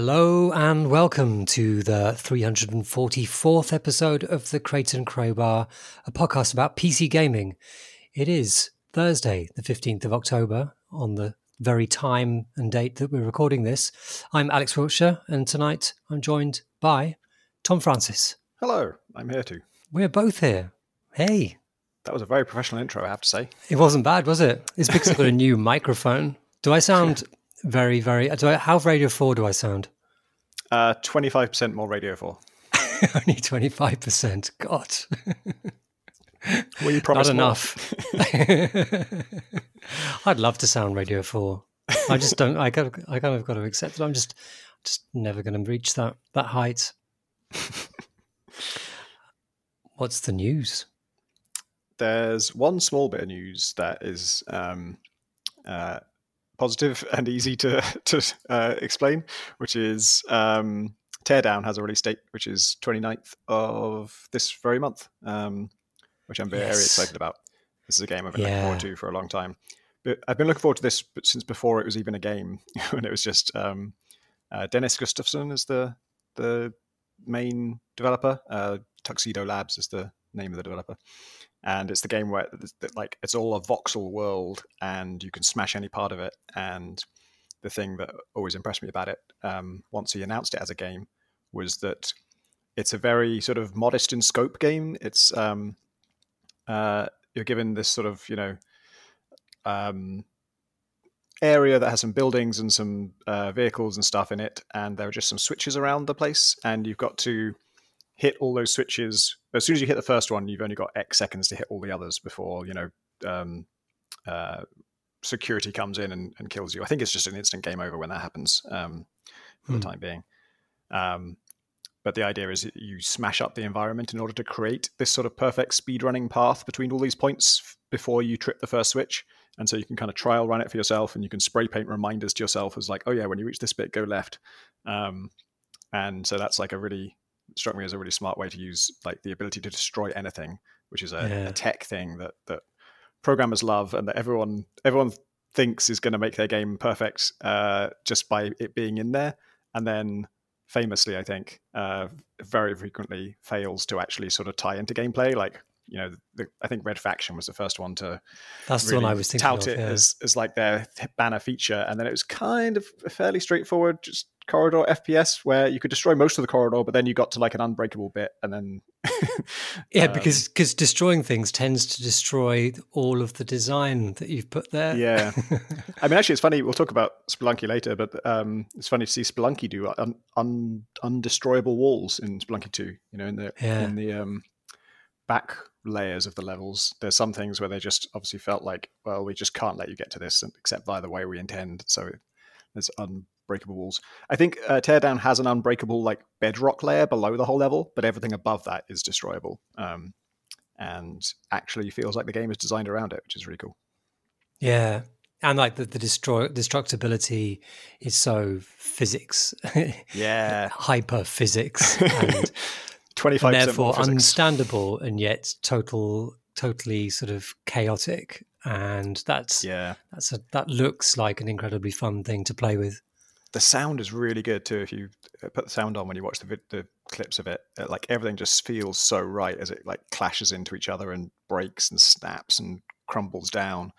Hello and welcome to the 344th episode of the Crate and Crowbar, a podcast about PC gaming. It is Thursday, the 15th of October, on the very time and date that we're recording this. I'm Alex Wiltshire, and tonight I'm joined by Tom Francis. Hello, I'm here too. We're both here. Hey. That was a very professional intro, I have to say. It wasn't bad, was it? It's because I've got a new microphone. Do I sound very, very. Do I, how Radio 4 do I sound? Uh, 25% more Radio 4. Only 25%. God. Well, you promised Not enough. I'd love to sound Radio 4. I just don't. I, got, I kind of got to accept it. I'm just just never going to reach that, that height. What's the news? There's one small bit of news that is um, uh, positive and easy to, to uh, explain, which is um, Teardown has a release date, which is 29th of this very month, um, which I'm very Yes. excited about. This is a game I've been looking forward to for a long time. But I've been looking forward to this since before it was even a game, when it was just um, uh, Dennis Gustafsson is the the main developer. Uh, Tuxedo Labs is the name of the developer, and it's the game where like it's all a voxel world, and you can smash any part of it. And the thing that always impressed me about it, um, once he announced it as a game, was that it's a very sort of modest in scope game. It's um, uh, you're given this sort of you know um, area that has some buildings and some uh, vehicles and stuff in it, and there are just some switches around the place, and you've got to hit all those switches. As soon as you hit the first one, you've only got X seconds to hit all the others before you know um, uh, security comes in and, and kills you. I think it's just an instant game over when that happens um, for Hmm. the time being. Um, but the idea is you smash up the environment in order to create this sort of perfect speedrunning path between all these points before you trip the first switch. And so you can kind of trial run it for yourself and you can spray paint reminders to yourself as like, oh yeah, when you reach this bit, go left. Um, and so that's like a really struck me as a really smart way to use like the ability to destroy anything, which is a, Yeah. a tech thing that that programmers love and that everyone everyone thinks is going to make their game perfect uh, just by it being in there. And then famously, I think, uh, very frequently fails to actually sort of tie into gameplay. Like, you know, the, I think Red Faction was the first one to That's the one I was thinking tout of. it yeah. as, as like their banner feature. And then it was kind of fairly straightforward, just corridor FPS where you could destroy most of the corridor, but then you got to like an unbreakable bit and then. Yeah, um, because because destroying things tends to destroy all of the design that you've put there. Yeah. I mean, actually, it's funny. We'll talk about Spelunky later, but um, it's funny to see Spelunky do un, un, undestroyable walls in Spelunky 2. You know, in the Yeah. in the um, back layers of the levels, there's some things where they just obviously felt like, well, we just can't let you get to this except by the way we intend. So there's unbreakable walls. I think uh, Teardown has an unbreakable like bedrock layer below the whole level, but everything above that is destroyable. Um, and actually feels like the game is designed around it, which is really cool. Yeah. And like the, the destroy destructibility is so physics, Yeah. hyper physics, and, Twenty and five percent therefore more physics. understandable, and yet total, totally sort of chaotic. And that's yeah, that's a, that looks like an incredibly fun thing to play with. The sound is really good too. If you uh, put the sound on when you watch the the clips of it, uh, like everything just feels so right as it like clashes into each other and breaks and snaps and crumbles down.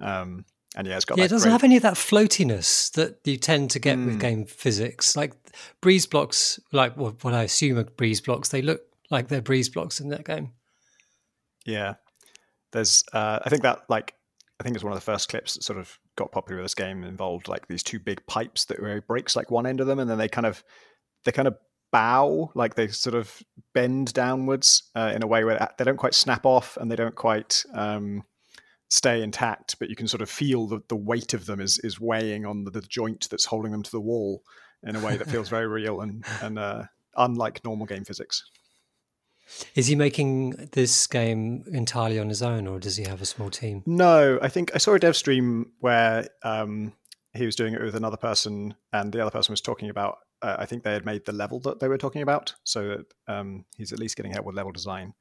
Um, and yeah, it's got Yeah, it doesn't great- have any of that floatiness that you tend to get with Mm. game physics. Like breeze blocks, like what, what I assume are breeze blocks, they look like they're breeze blocks in that game. Yeah, there's. Uh, I think that like I think it's one of the first clips that sort of got popular with this game involved like these two big pipes that where it breaks like one end of them and then they kind of they kind of bow like they sort of bend downwards uh, in a way where they don't quite snap off and they don't quite um, stay intact, but you can sort of feel that the weight of them is is weighing on the, the joint that's holding them to the wall in a way that feels very real and and uh, unlike normal game physics. Is he making this game entirely on his own, or does he have a small team? No, I think I saw a dev stream where um, he was doing it with another person, and the other person was talking about. Uh, I think they had made the level that they were talking about, so that um, he's at least getting help with level design.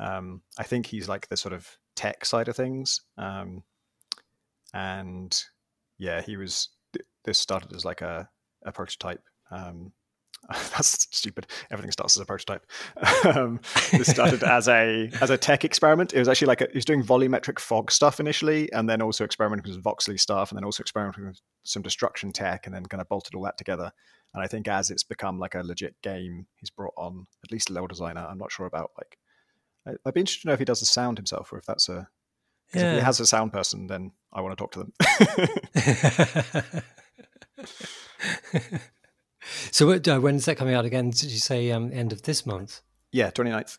Um, I think he's like the sort of tech side of things, um, and yeah, he was. This started as like a, a prototype, Um, that's stupid. Everything starts as a prototype. um, this started as a as a tech experiment. It was actually like a, he was doing volumetric fog stuff initially, and then also experimenting with Voxely stuff, and then also experimenting with some destruction tech, and then kind of bolted all that together. And I think as it's become like a legit game, he's brought on at least a level designer. I'm not sure about like. I, would be interested to know if he does the sound himself, or if that's a. Yeah. If he has a sound person, then I want to talk to them. So uh, when's that coming out again? Did you say um, end of this month? Yeah, 29th.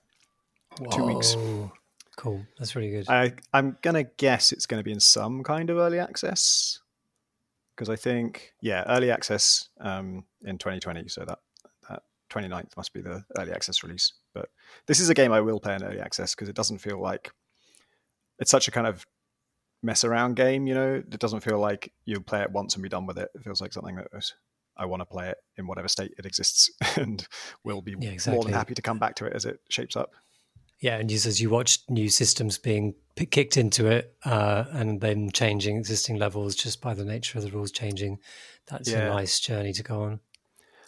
Whoa. Two weeks. Cool. That's really good. I, I'm going to guess it's going to be in some kind of early access because I think, yeah, early access um, in 2020. So that, that 29th must be the early access release. But this is a game I will play in early access because it doesn't feel like it's such a kind of mess around game, you know? It doesn't feel like you play it once and be done with it. It feels like something that was I want to play it in whatever state it exists, and will be yeah, exactly. more than happy to come back to it as it shapes up. Yeah, and just as you watch new systems being kicked into it, uh, and then changing existing levels just by the nature of the rules changing, that's yeah. a nice journey to go on.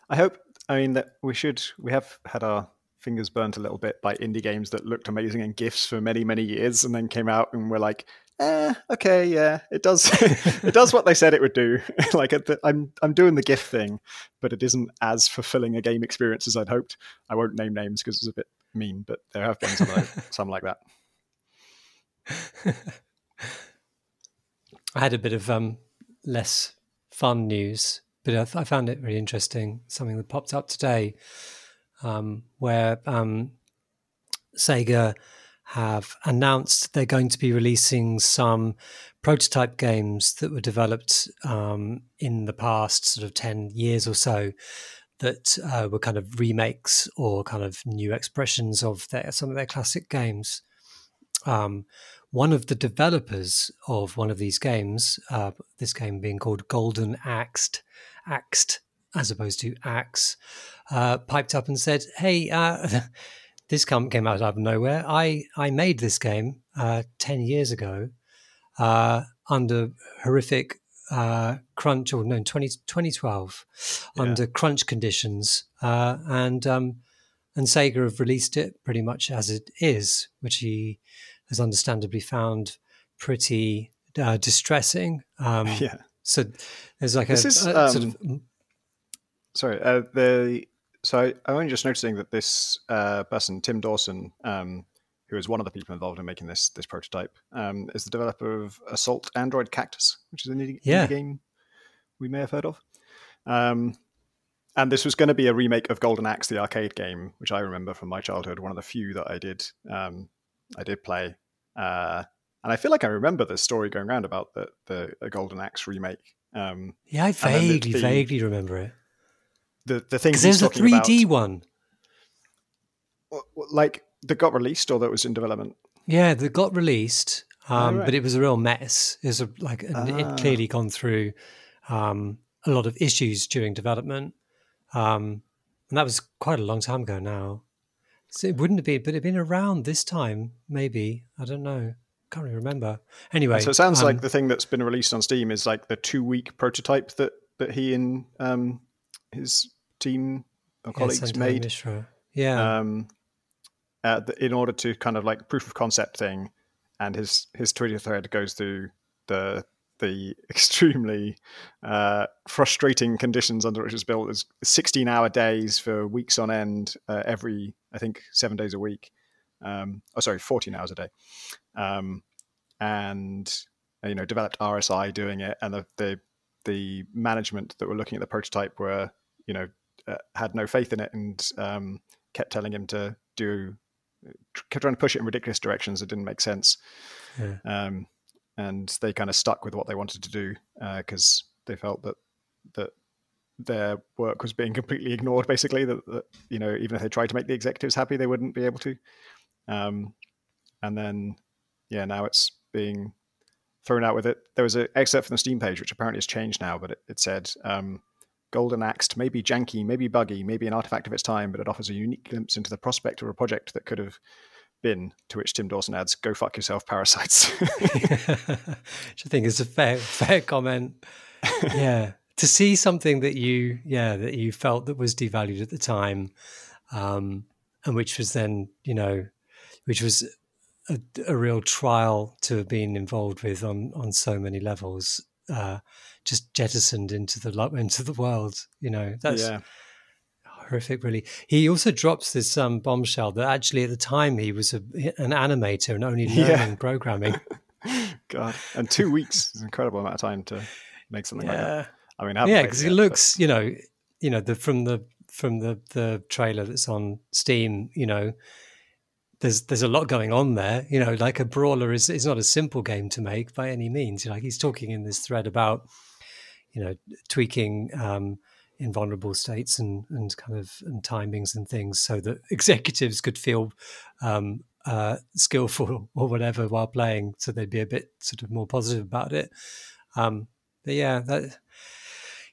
I hope. I mean that we should. We have had our fingers burnt a little bit by indie games that looked amazing in GIFs for many, many years, and then came out and we're like, eh, okay, yeah, it does. it does what they said it would do. like I'm, I'm doing the GIF thing, but it isn't as fulfilling a game experience as I'd hoped. I won't name names because it's a bit mean, but there have been some, like, some like that. I had a bit of um, less fun news, but I, I, found it really interesting. Something that popped up today, um, where um, Sega have announced they're going to be releasing some prototype games that were developed um, in the past sort of 10 years or so that uh, were kind of remakes or kind of new expressions of their, some of their classic games. Um, one of the developers of one of these games, uh, this game being called Golden Axed, Axed as opposed to Axe, uh, piped up and said, Hey, uh, this come, came out of nowhere. I, I made this game uh, 10 years ago uh, under horrific uh, crunch, or no, 20, 2012, yeah. under crunch conditions. Uh, and, um, and Sega have released it pretty much as it is, which he has understandably found pretty uh, distressing. Um, yeah. So there's like this a, is, a um, sort of. Sorry, uh, the so I, am only just noticing that this uh, person, Tim Dawson, um, who is one of the people involved in making this this prototype, um, is the developer of Assault Android Cactus, which is an indie, yeah. indie game we may have heard of. Um, and this was going to be a remake of Golden Axe, the arcade game, which I remember from my childhood, one of the few that I did um, I did play. Uh, and I feel like I remember the story going around about the the Golden Axe remake. Um, yeah, I vaguely, the, vaguely remember it the the things there's a 3D about, one, like that got released or that was in development. Yeah, that got released, um, oh, right. but it was a real mess. It a, like ah. it clearly gone through um, a lot of issues during development, um, and that was quite a long time ago now. So it wouldn't have been, but it'd been around this time, maybe. I don't know. Can't really remember. Anyway, so it sounds like um, the thing that's been released on Steam is like the two week prototype that that he and um, his team or colleagues yeah, made. Mishra. Yeah. Um, uh, in order to kind of like proof of concept thing, and his his Twitter thread goes through the the extremely uh, frustrating conditions under which it's built. It's 16 hour days for weeks on end, uh, every I think seven days a week. Um, oh, sorry, 14 hours a day, um, and you know developed RSI doing it, and the, the the management that were looking at the prototype were you know uh, had no faith in it and um, kept telling him to do kept trying to push it in ridiculous directions that didn't make sense. Yeah. um, and they kind of stuck with what they wanted to do because uh, they felt that that their work was being completely ignored basically that, that, you know even if they tried to make the executives happy they wouldn't be able to. Um, and then yeah now it's being thrown out with it. There was an excerpt from the steam page which apparently has changed now but it, it said um, golden axed, maybe janky, maybe buggy, maybe an artifact of its time, but it offers a unique glimpse into the prospect of a project that could have been. To which Tim Dawson adds, "Go fuck yourself, parasites." Which I think is a fair fair comment. yeah, to see something that you yeah that you felt that was devalued at the time um and which was then you know which was a, a real trial to have been involved with on on so many levels uh just jettisoned into the into the world you know that's yeah. horrific really he also drops this um bombshell that actually at the time he was a, an animator and only learning yeah. programming god and two weeks is an incredible amount of time to make something yeah. like that I mean, yeah, because it, it looks, but... you know, you know, the from the from the the trailer that's on Steam, you know, there's there's a lot going on there. You know, like a brawler is is not a simple game to make by any means. You Like he's talking in this thread about, you know, tweaking um, in vulnerable states and and kind of and timings and things so that executives could feel um, uh, skillful or whatever while playing, so they'd be a bit sort of more positive about it. Um, but yeah, that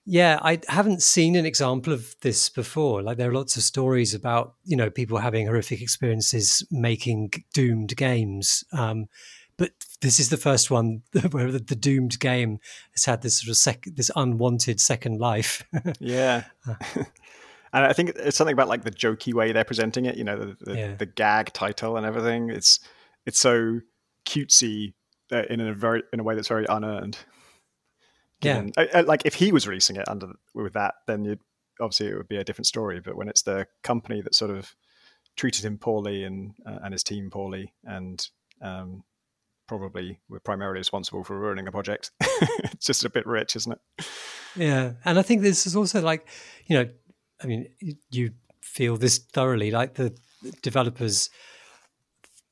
yeah, I haven't seen an example of this before. Like there are lots of stories about you know people having horrific experiences making doomed games, um, but this is the first one where the, the, doomed game has had this sort of sec- this unwanted second life. yeah. Uh. and I think it's something about like the jokey way they're presenting it. You know, the the, yeah. the gag title and everything. It's it's so cutesy uh, in a very in a way that's very unearned. Given, yeah. Uh, like if he was releasing it under with that, then you'd obviously it would be a different story. But when it's the company that sort of treated him poorly and uh, and his team poorly, and um, probably were primarily responsible for ruining a project, it's just a bit rich, isn't it? Yeah, and I think this is also like, you know, I mean, you feel this thoroughly, like the developers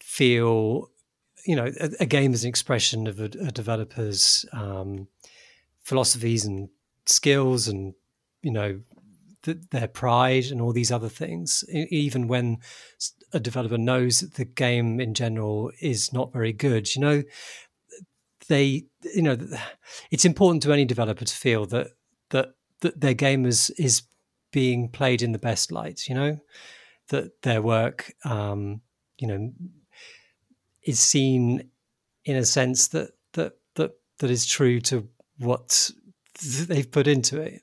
feel you know a, a, game is an expression of a, a developer's um, philosophies and skills and you know th- their pride and all these other things even when a developer knows that the game in general is not very good you know they you know it's important to any developer to feel that that, that their game is is being played in the best light you know that their work um you know is seen in a sense that that that that is true to what they've put into it.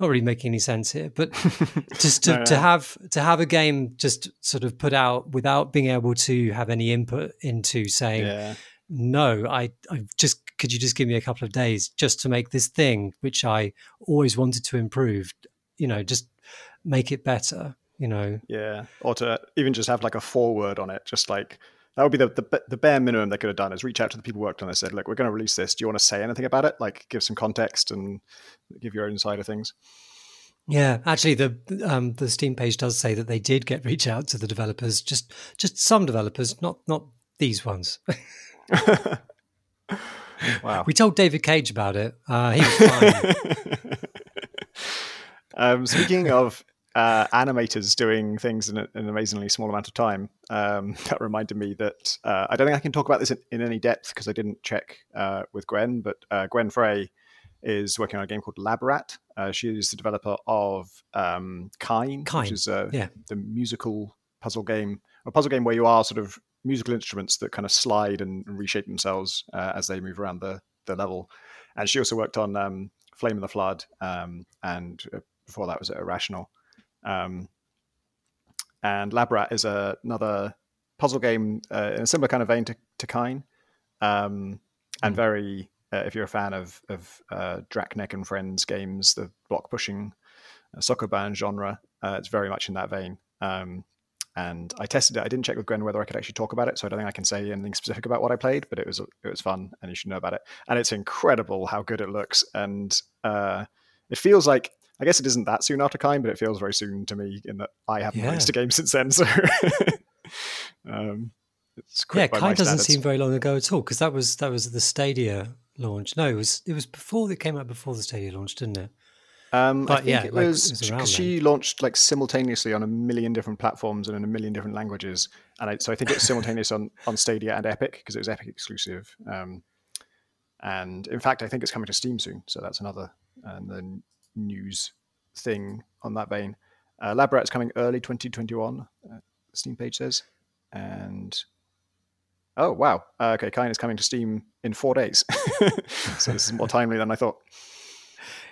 Not really making any sense here, but just to, no, no. to have to have a game just sort of put out without being able to have any input into saying, yeah. no, I, I just could you just give me a couple of days just to make this thing which I always wanted to improve, you know, just make it better, you know. Yeah, or to even just have like a foreword on it, just like that would be the, the, the bare minimum they could have done is reach out to the people who worked on it. Said, look, we're going to release this. Do you want to say anything about it? Like, give some context and give your own side of things. Yeah, actually, the um, the Steam page does say that they did get reach out to the developers, just just some developers, not not these ones. wow. We told David Cage about it. Uh, he was fine. um, speaking of uh, animators doing things in, a, an amazingly small amount of time. Um, that reminded me that uh, I don't think I can talk about this in, in any depth because I didn't check uh, with Gwen, but uh, Gwen Frey is working on a game called Lab Rat. Uh, she is the developer of um, Kine, Kine, which is uh, yeah. the musical puzzle game, a puzzle game where you are sort of musical instruments that kind of slide and, reshape themselves as they move around the, the level. And she also worked on um, Flame in the Flood, um, and before that was at Irrational. Um, and Lab Rat is a, another puzzle game uh, in a similar kind of vein to, to Kine, um, and hmm. very. Uh, if you're a fan of of uh, Draknek and Friends games, the block pushing uh, Sokoban genre, uh, it's very much in that vein. Um, and I tested it. I didn't check with Gwen whether I could actually talk about it, so I don't think I can say anything specific about what I played. But it was it was fun, and you should know about it. And it's incredible how good it looks, and uh, it feels like I guess it isn't that soon after Kine, but it feels very soon to me in that I haven't yeah. released a game since then. So um, it's quite a bit. yeah, Kine doesn't seem very long ago at all because that was that was the Stadia launch. No, it was it was before it came out before the Stadia launch, didn't it? Um, but yeah, it was because she launched like simultaneously on a million different platforms and in a million different languages, and I, so I think it was simultaneous on on Stadia and Epic because it was Epic exclusive. Um, and in fact, I think it's coming to Steam soon, so that's another and then news thing on that vein. Uh, Lab Rat is coming early 2021, uh, Steam page says. And oh, wow. Uh, okay, Kine is coming to Steam in four days. so this is more timely than I thought.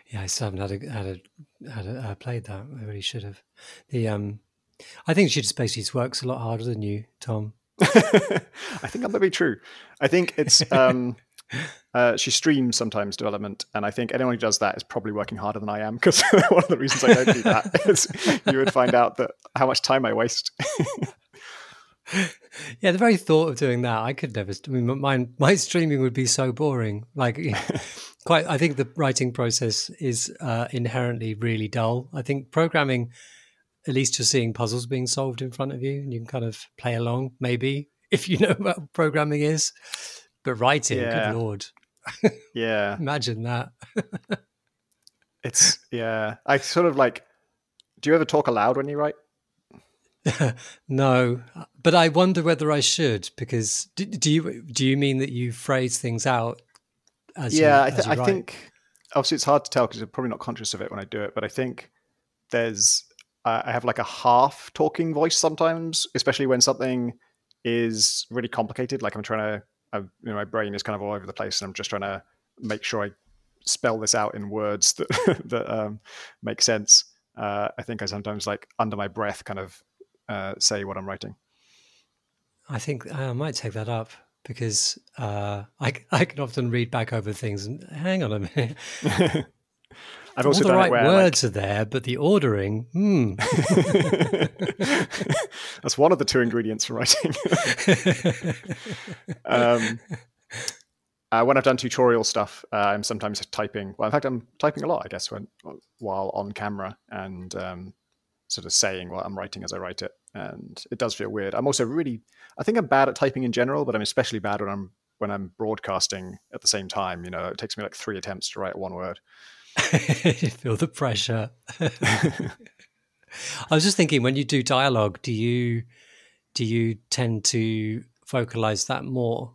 Yeah, I still haven't had a, had a, had a, uh, played that. I really should have. The um, I think she just basically works a lot harder than you, Tom. I think that might be true. I think it's um, uh, she streams sometimes development, and I think anyone who does that is probably working harder than I am because one of the reasons I don't do that is you would find out that how much time I waste. yeah, the very thought of doing that, I could never. I mean, my my streaming would be so boring. Like, quite. I think the writing process is uh, inherently really dull. I think programming, at least you're seeing puzzles being solved in front of you, and you can kind of play along. Maybe if you know what programming is, but writing, yeah. good lord. yeah, imagine that. it's yeah. I sort of like. Do you ever talk aloud when you write? no, but I wonder whether I should because do, do, you do you mean that you phrase things out? As yeah, you, I, th- I think obviously it's hard to tell because I'm probably not conscious of it when I do it, but I think there's uh, I have like a half talking voice sometimes, especially when something is really complicated. Like I'm trying to, I, you know, my brain is kind of all over the place, and I'm just trying to make sure I spell this out in words that that um, make sense. Uh, I think I sometimes like under my breath kind of uh, say what I'm writing. I think I might take that up because uh, I, I can often read back over things and hang on a minute. I've also All the right words like... are there, but the ordering, hmm. That's one of the two ingredients for writing. um, uh, when I've done tutorial stuff, uh, I'm sometimes typing. Well, in fact, I'm typing a lot, I guess, when while on camera, and um, sort of saying what I'm writing as I write it, and it does feel weird. I'm also really, I think I'm bad at typing in general, but I'm especially bad when I'm when I'm broadcasting at the same time. You know, it takes me like three attempts to write one word. feel the pressure. I was just thinking, when you do dialogue, do you do you tend to vocalize that more?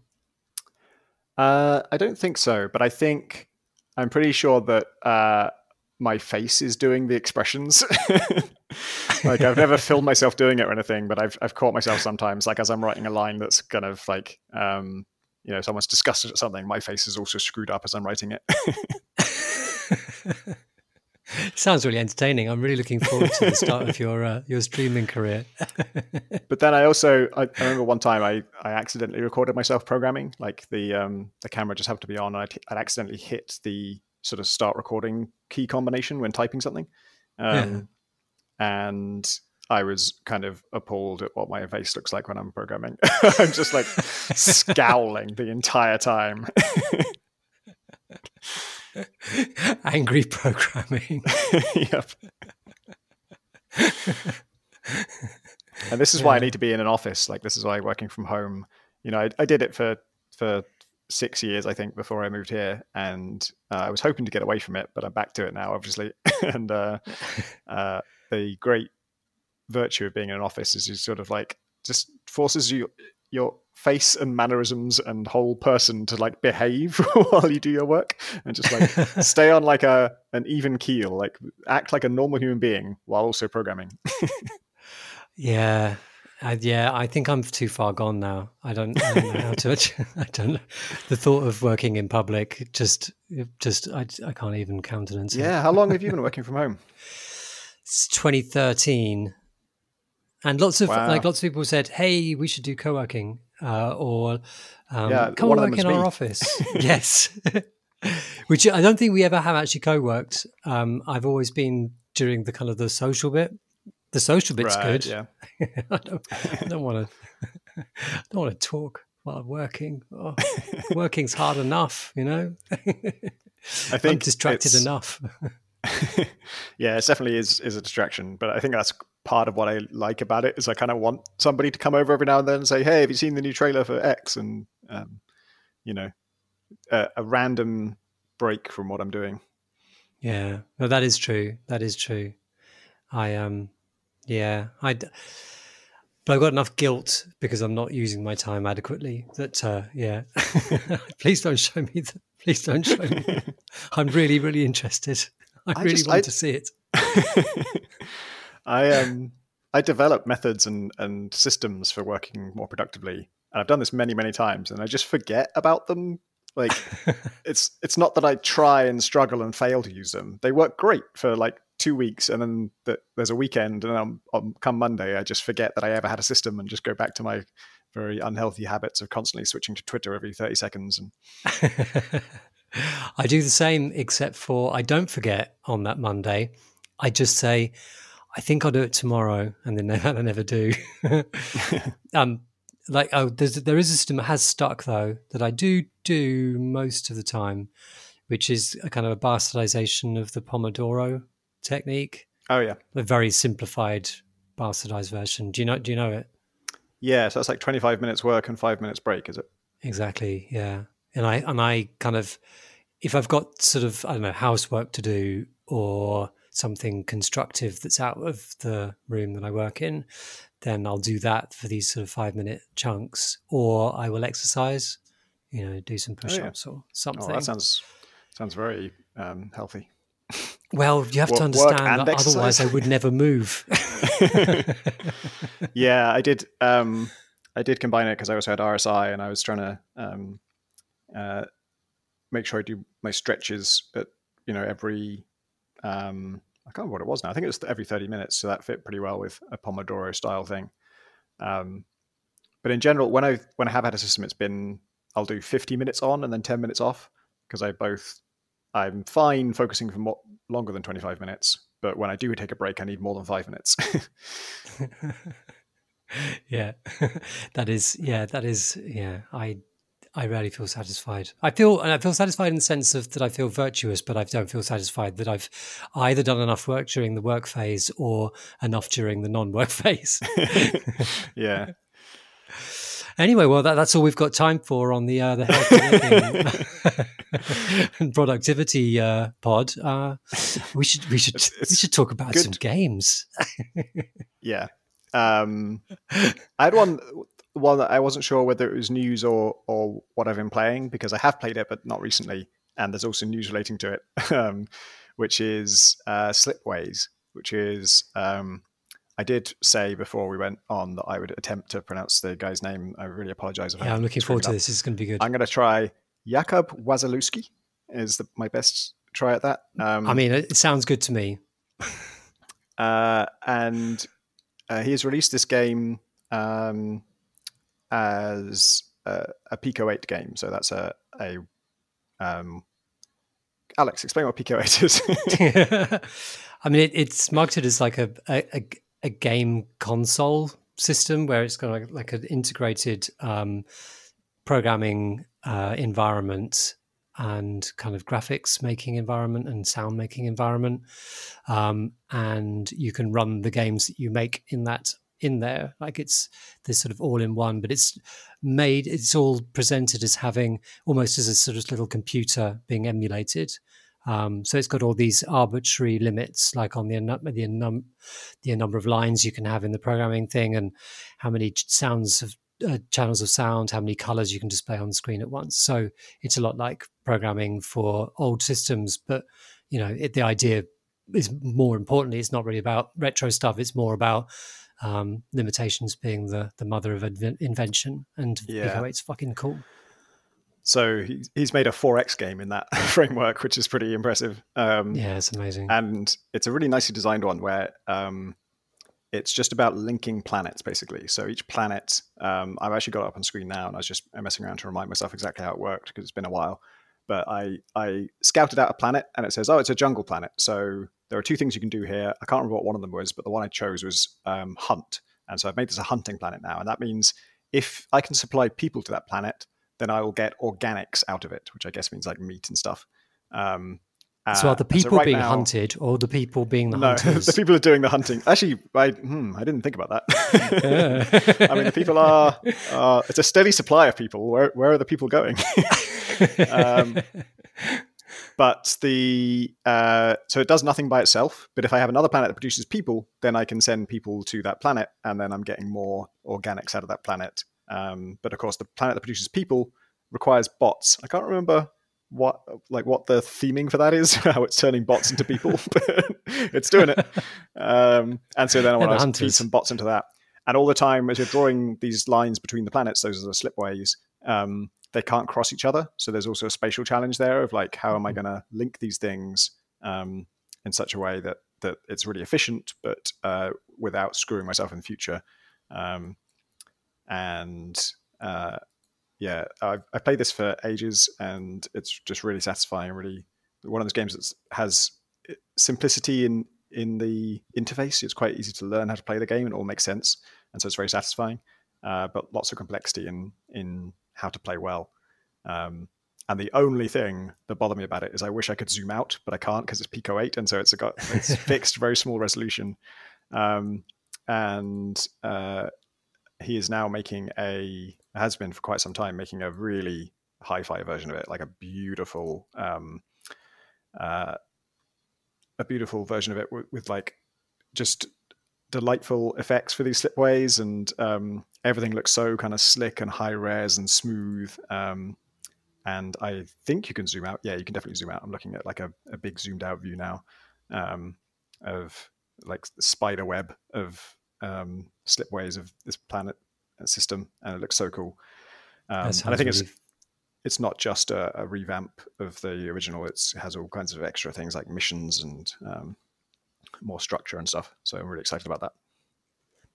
Uh, I don't think so, but I think I'm pretty sure that uh, my face is doing the expressions. like I've never filmed myself doing it or anything, but I've I've caught myself sometimes, like as I'm writing a line that's kind of like um, you know, someone's disgusted at something, my face is also screwed up as I'm writing it. Sounds really entertaining. I'm really looking forward to the start of your uh, your streaming career. but then I also I, I, remember one time I, I accidentally recorded myself programming. Like the um, the camera just happened to be on. And I'd, I'd accidentally hit the sort of start recording key combination when typing something. Um, yeah. And I was kind of appalled at what my face looks like when I'm programming. I'm just like scowling the entire time. Angry programming. yep. and this is yeah. why I need to be in an office. Like this is why working from home. You know, I, I did it for for six years, I think, before I moved here, and uh, I was hoping to get away from it, but I'm back to it now, obviously. and uh, uh, the great virtue of being in an office is you sort of like just forces you your face and mannerisms and whole person to like behave while you do your work and just like stay on like a an even keel like act like a normal human being while also programming yeah uh, yeah, I think I'm too far gone now. I don't, I don't know how to. I don't. The thought of working in public just, just, I, I can't even countenance. Yeah, it. how long have you been working from home? It's 2013, and lots of wow. like lots of people said, "Hey, we should do co-working," uh, or um, yeah, "Come work in our office." yes, which I don't think we ever have actually co-worked. Um, I've always been during the kind of the social bit the social bit's right, good. Yeah. I don't, don't want to. don't want to talk while working. Oh, working's hard enough, you know. I think I'm distracted enough. yeah, it definitely is is a distraction, but I think that's part of what I like about it is I kind of want somebody to come over every now and then and say, "Hey, have you seen the new trailer for X?" and um, you know, a, a random break from what I'm doing. Yeah, no, that is true. That is true. I um yeah, I. But I've got enough guilt because I'm not using my time adequately. That uh, yeah, please don't show me. The, please don't show me. I'm really, really interested. I, I really just, want I, to see it. I um I develop methods and and systems for working more productively, and I've done this many, many times, and I just forget about them Like it's it's not that I try and struggle and fail to use them. They work great for like two weeks, and then the, there's a weekend, and I'm, I'm, come Monday, I just forget that I ever had a system and just go back to my very unhealthy habits of constantly switching to Twitter every 30 seconds. And I do the same, except for I don't forget on that Monday. I just say, I think I'll do it tomorrow, and then I never do. um, like oh, there's there is a system that has stuck though that I do do most of the time, which is a kind of a bastardization of the Pomodoro technique. Oh yeah, a very simplified bastardized version. Do you know? Do you know it? Yeah, so that's like 25 minutes work and five minutes break, is it? Exactly. Yeah, and I and I kind of if I've got sort of I don't know housework to do or something constructive that's out of the room that I work in, then I'll do that for these sort of five minute chunks, or I will exercise, you know, do some push ups oh, yeah. or something. Oh, that sounds sounds very um, healthy. Well, you have to understand that exercise. otherwise I would never move. yeah, I did. Um, I did combine it because I also had RSI, and I was trying to um, uh, make sure I do my stretches at you know every um, I can't remember what it was now. I think it was every 30 minutes, so that fit pretty well with a Pomodoro style thing. Um, but in general, when I when I have had a system, it's been I'll do 50 minutes on and then 10 minutes off because I both I'm fine focusing for more, longer than 25 minutes, but when I do take a break, I need more than five minutes. yeah, that is yeah that is yeah I I rarely feel satisfied. I feel and I feel satisfied in the sense of that I feel virtuous, but I don't feel satisfied that I've either done enough work during the work phase or enough during the non-work phase. yeah. Anyway, well, that, that's all we've got time for on the uh, the health and productivity uh, pod. Uh, we should we should it's, we should talk about good. some games. yeah, um, I had one one that I wasn't sure whether it was news or or what I've been playing because I have played it, but not recently. And there's also news relating to it, um, which is uh, Slipways, which is um, I did say before we went on that I would attempt to pronounce the guy's name. I really apologize. Yeah, I'm looking forward to this. This is going to be good. I'm going to try Jakub Wasilewski. Is the, my best try at that? Um, I mean, it sounds good to me. uh, and uh, he has released this game. Um, as a, a Pico 8 game. So that's a, a um, Alex, explain what Pico 8 is. I mean, it, it's marketed as like a, a, a, game console system where it's got like, like an integrated um, programming uh, environment and kind of graphics making environment and sound making environment. Um, and you can run the games that you make in that in there. Like it's this sort of all in one, but it's made, it's all presented as having almost as a sort of little computer being emulated. Um, so it's got all these arbitrary limits, like on the the, num, the number of lines you can have in the programming thing, and how many sounds of uh, channels of sound, how many colors you can display on screen at once. So it's a lot like programming for old systems, but you know it, the idea is more importantly, it's not really about retro stuff. It's more about um, limitations being the the mother of invention, and yeah. it's fucking cool. So he's made a 4X game in that framework, which is pretty impressive. Um, yeah, it's amazing, and it's a really nicely designed one where um, it's just about linking planets, basically. So each planet, um, I've actually got it up on screen now, and I was just messing around to remind myself exactly how it worked because it's been a while. But I I scouted out a planet, and it says, oh, it's a jungle planet. So there are two things you can do here. I can't remember what one of them was, but the one I chose was um, hunt. And so I've made this a hunting planet now. And that means if I can supply people to that planet, then I will get organics out of it, which I guess means like meat and stuff. Um, uh, so are the people so right being now, hunted or the people being the no, hunters? the people are doing the hunting. Actually, I, hmm, I didn't think about that. I mean, the people are, uh, it's a steady supply of people. Where, where are the people going? um, but the uh, so it does nothing by itself. But if I have another planet that produces people, then I can send people to that planet, and then I'm getting more organics out of that planet. Um, but of course, the planet that produces people requires bots. I can't remember what like what the theming for that is, how it's turning bots into people, but it's doing it. Um, and so then I want to feed some bots into that. And all the time, as you're drawing these lines between the planets, those are the slipways. Um, they can't cross each other. So there's also a spatial challenge there of like, how am I Mm-hmm. going to link these things um, in such a way that that it's really efficient, but uh, without screwing myself in the future. Um, and uh, yeah, I've, I played this for ages, and it's just really satisfying. Really, one of those games that has eh, simplicity in in the interface. It's quite easy to learn how to play the game, and it all makes sense, and so it's very satisfying. Uh, but lots of complexity in in how to play well. Um, and the only thing that bothered me about it is I wish I could zoom out, but I can't because it's Pico 8, and so it's got it's fixed, very small resolution. Um, and uh, he is now making a has been for quite some time making a really hi-fi version of it, like a beautiful, um, uh, a beautiful version of it with, with like just delightful effects for these slipways, and um, everything looks so kind of slick and high res and smooth. Um, and I think you can zoom out. Yeah, you can definitely zoom out. I'm looking at like a, a big zoomed out view now um, of like the spider web of um, slipways of this planet uh, system, and it looks so cool. Um, and I think sounds it's it's not just a, a revamp of the original. It's, it has all kinds of extra things like missions and um, more structure and stuff. So I'm really excited about that.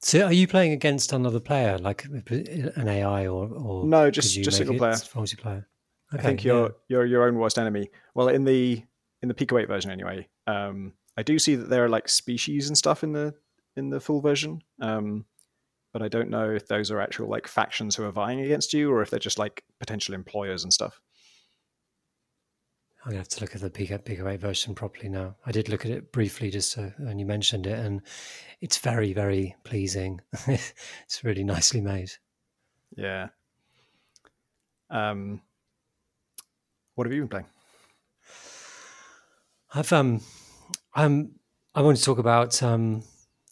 So, are you playing against another player, like an AI, or, or No, just just single player. multiplayer? I think you're you're your own worst enemy. Well, in the in the Pico 8 version anyway, um, I do see that there are like species and stuff in the in the full version. Um, but I don't know if those are actual like factions who are vying against you, or if they're just like potential employers and stuff. I'm gonna have to look at the Pico, Pico 8 version properly now. I did look at it briefly just to, when you mentioned it, and it's very, very pleasing. it's really nicely made. Yeah. Um, what have you been playing? I've um, I'm I want to talk about um,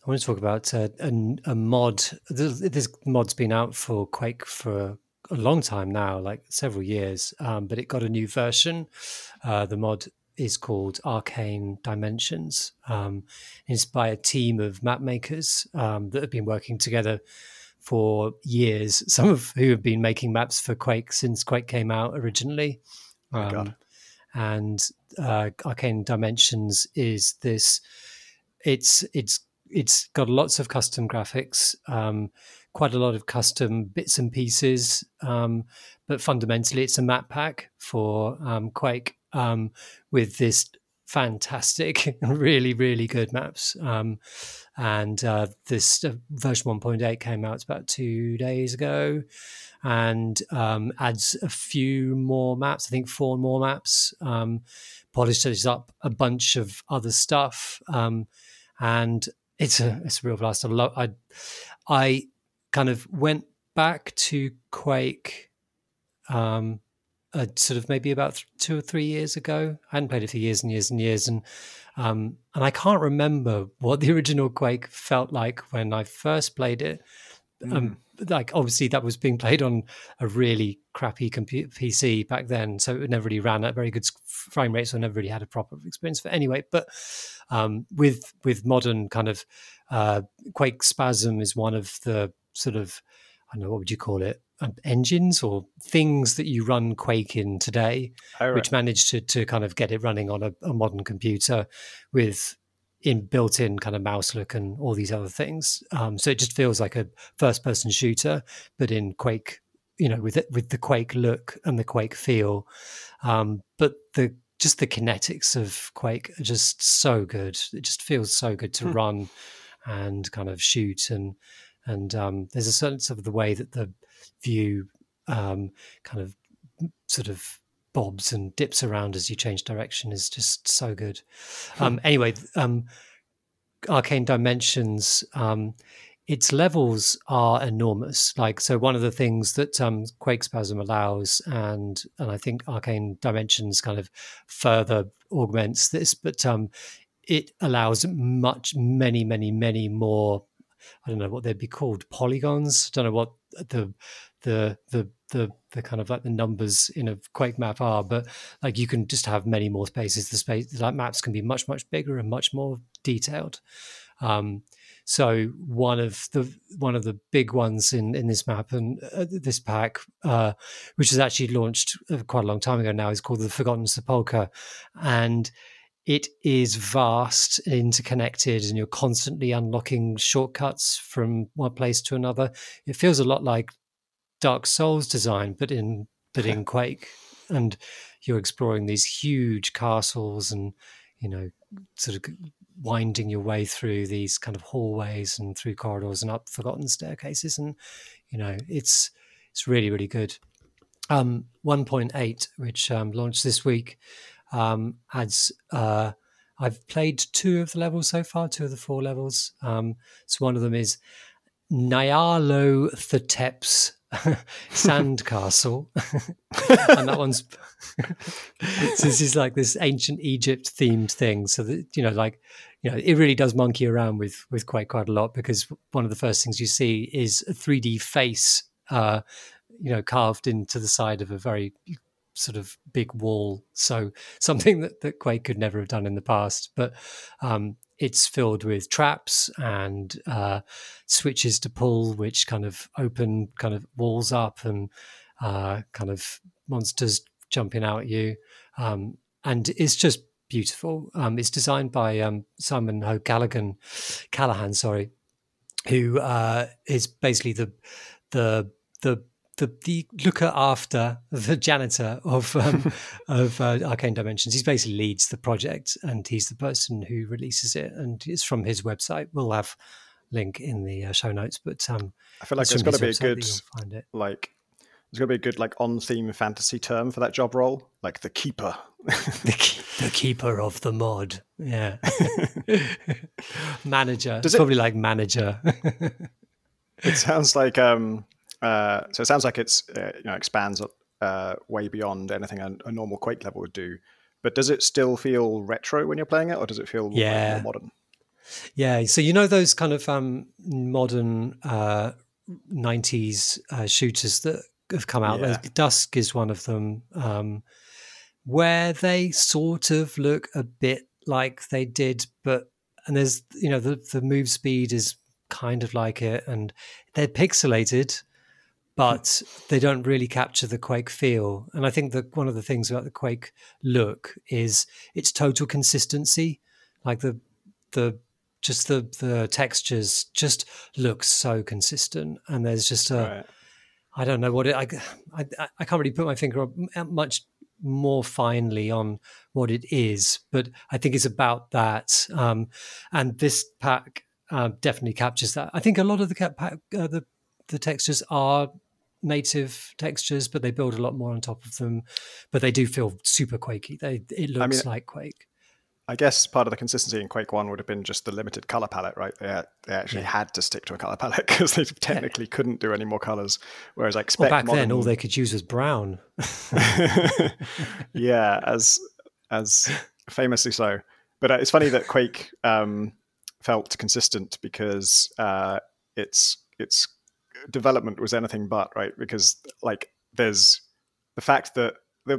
I want to talk about uh, a, a mod. This, this mod's been out for Quake for a long time now, like several years, um, but it got a new version. Uh, the mod is called Arcane Dimensions. Um, it's by a team of map makers um, that have been working together for years. Some of who have been making maps for Quake since Quake came out originally. Oh Um, God. and uh, Arcane Dimensions is this. It's it's it's got lots of custom graphics, um, quite a lot of custom bits and pieces, um, but fundamentally it's a map pack for um, Quake um, with this fantastic, really really good maps. Um, and uh, this uh, version 1.8 came out about two days ago and um, adds a few more maps. I think four more maps. Polishes up a bunch of other stuff, and it's a it's a real blast. I love. I I kind of went back to Quake. Um, uh, sort of maybe about th- two or three years ago. I hadn't played it for years and years and years, and um, and I can't remember what the original Quake felt like when I first played it. Um, like obviously that was being played on a really crappy computer PC back then, so it never really ran at very good frame rate, so I never really had a proper experience. But anyway, but um, with with modern kind of uh, Quake Spasm is one of the sort of I don't know what would you call it um, engines or things that you run Quake in today Oh, right. which managed to to kind of get it running on a, a modern computer with in built-in kind of mouse look and all these other things. Um, so it just feels like a first-person shooter, but in Quake, you know, with it, with the Quake look and the Quake feel. Um, but the just the kinetics of Quake are just so good. It just feels so good to Hmm. run and kind of shoot and and um, there's a certain sort of the way that the view um, kind of sort of bobs and dips around as you change direction is just so good. Um, anyway, um, Arcane Dimensions, um, its levels are enormous. Like so, one of the things that um, Quake Spasm allows, and and I think Arcane Dimensions kind of further augments this, but um, it allows much, many, many, many more. I don't know what they'd be called polygons. Don't know what the the the the the kind of like the numbers in a Quake map are, but like you can just have many more spaces. The space like maps can be much much bigger and much more detailed. Um, so one of the one of the big ones in in this map and uh, this pack, uh, which was actually launched uh, quite a long time ago now, is called the Forgotten Sepulchre, and it is vast, interconnected, and you're constantly unlocking shortcuts from one place to another. It feels a lot like Dark Souls design, but in but in Quake, and you're exploring these huge castles and you know sort of winding your way through these kind of hallways and through corridors and up forgotten staircases, and you know it's it's really really good. Um, 1.8, which um, launched this week, um, adds. Uh, I've played two of the levels so far, two of the four levels. Um, so one of them is Nyarlathotep's Sandcastle, and that one's so this is like this ancient Egypt themed thing. So that you know, like you know, it really does monkey around with with quite quite a lot because one of the first things you see is a 3D face, uh, you know, carved into the side of a very sort of big wall. So something that, that Quake could never have done in the past. But um, it's filled with traps and uh, switches to pull, which kind of open kind of walls up and uh, kind of monsters jumping out at you. Um, and it's just beautiful. Um, it's designed by um, Simon O'Callaghan, Callahan, sorry, who uh, is basically the the the the, the looker after the janitor of um, of uh, Arcane Dimensions. He basically leads the project, and he's the person who releases it. And it's from his website. We'll have link in the uh, show notes. But um, I feel like there's got to be a good like there's going to be a good like on theme fantasy term for that job role, like the keeper. the, the, keeper of the mod. Yeah. manager. Does it Probably like manager. it sounds like um uh, so it sounds like it's uh, you know expands uh, way beyond anything a, a, normal Quake level would do. But does it still feel retro when you're playing it, or does it feel yeah. more modern? Yeah. So you know those kind of um, modern '90s uh, uh, shooters that have come out. Yeah. Dusk is one of them, um, where they sort of look a bit like they did, but and there's you know the the move speed is kind of like it, and they're pixelated but they don't really capture the Quake feel. And I think that one of the things about the Quake look is its total consistency. Like the the just the the textures just look so consistent, and there's just a right. I don't know what it I, I I can't really put my finger on much more finely on what it is, but I think it's about that. Um, and this pack uh, definitely captures that. I think a lot of the pack, uh, the the textures are native textures, but they build a lot more on top of them. But they do feel super quakey. They it looks I mean, like Quake. I guess part of the consistency in Quake One would have been just the limited color palette, right? They they actually yeah. had to stick to a color palette because they technically yeah. couldn't do any more colors. Whereas I expect well, back modern... then, all they could use was brown. yeah, as as famously so. But uh, it's funny that Quake um, felt consistent because uh, it's it's development was anything but right? Because like there's the fact that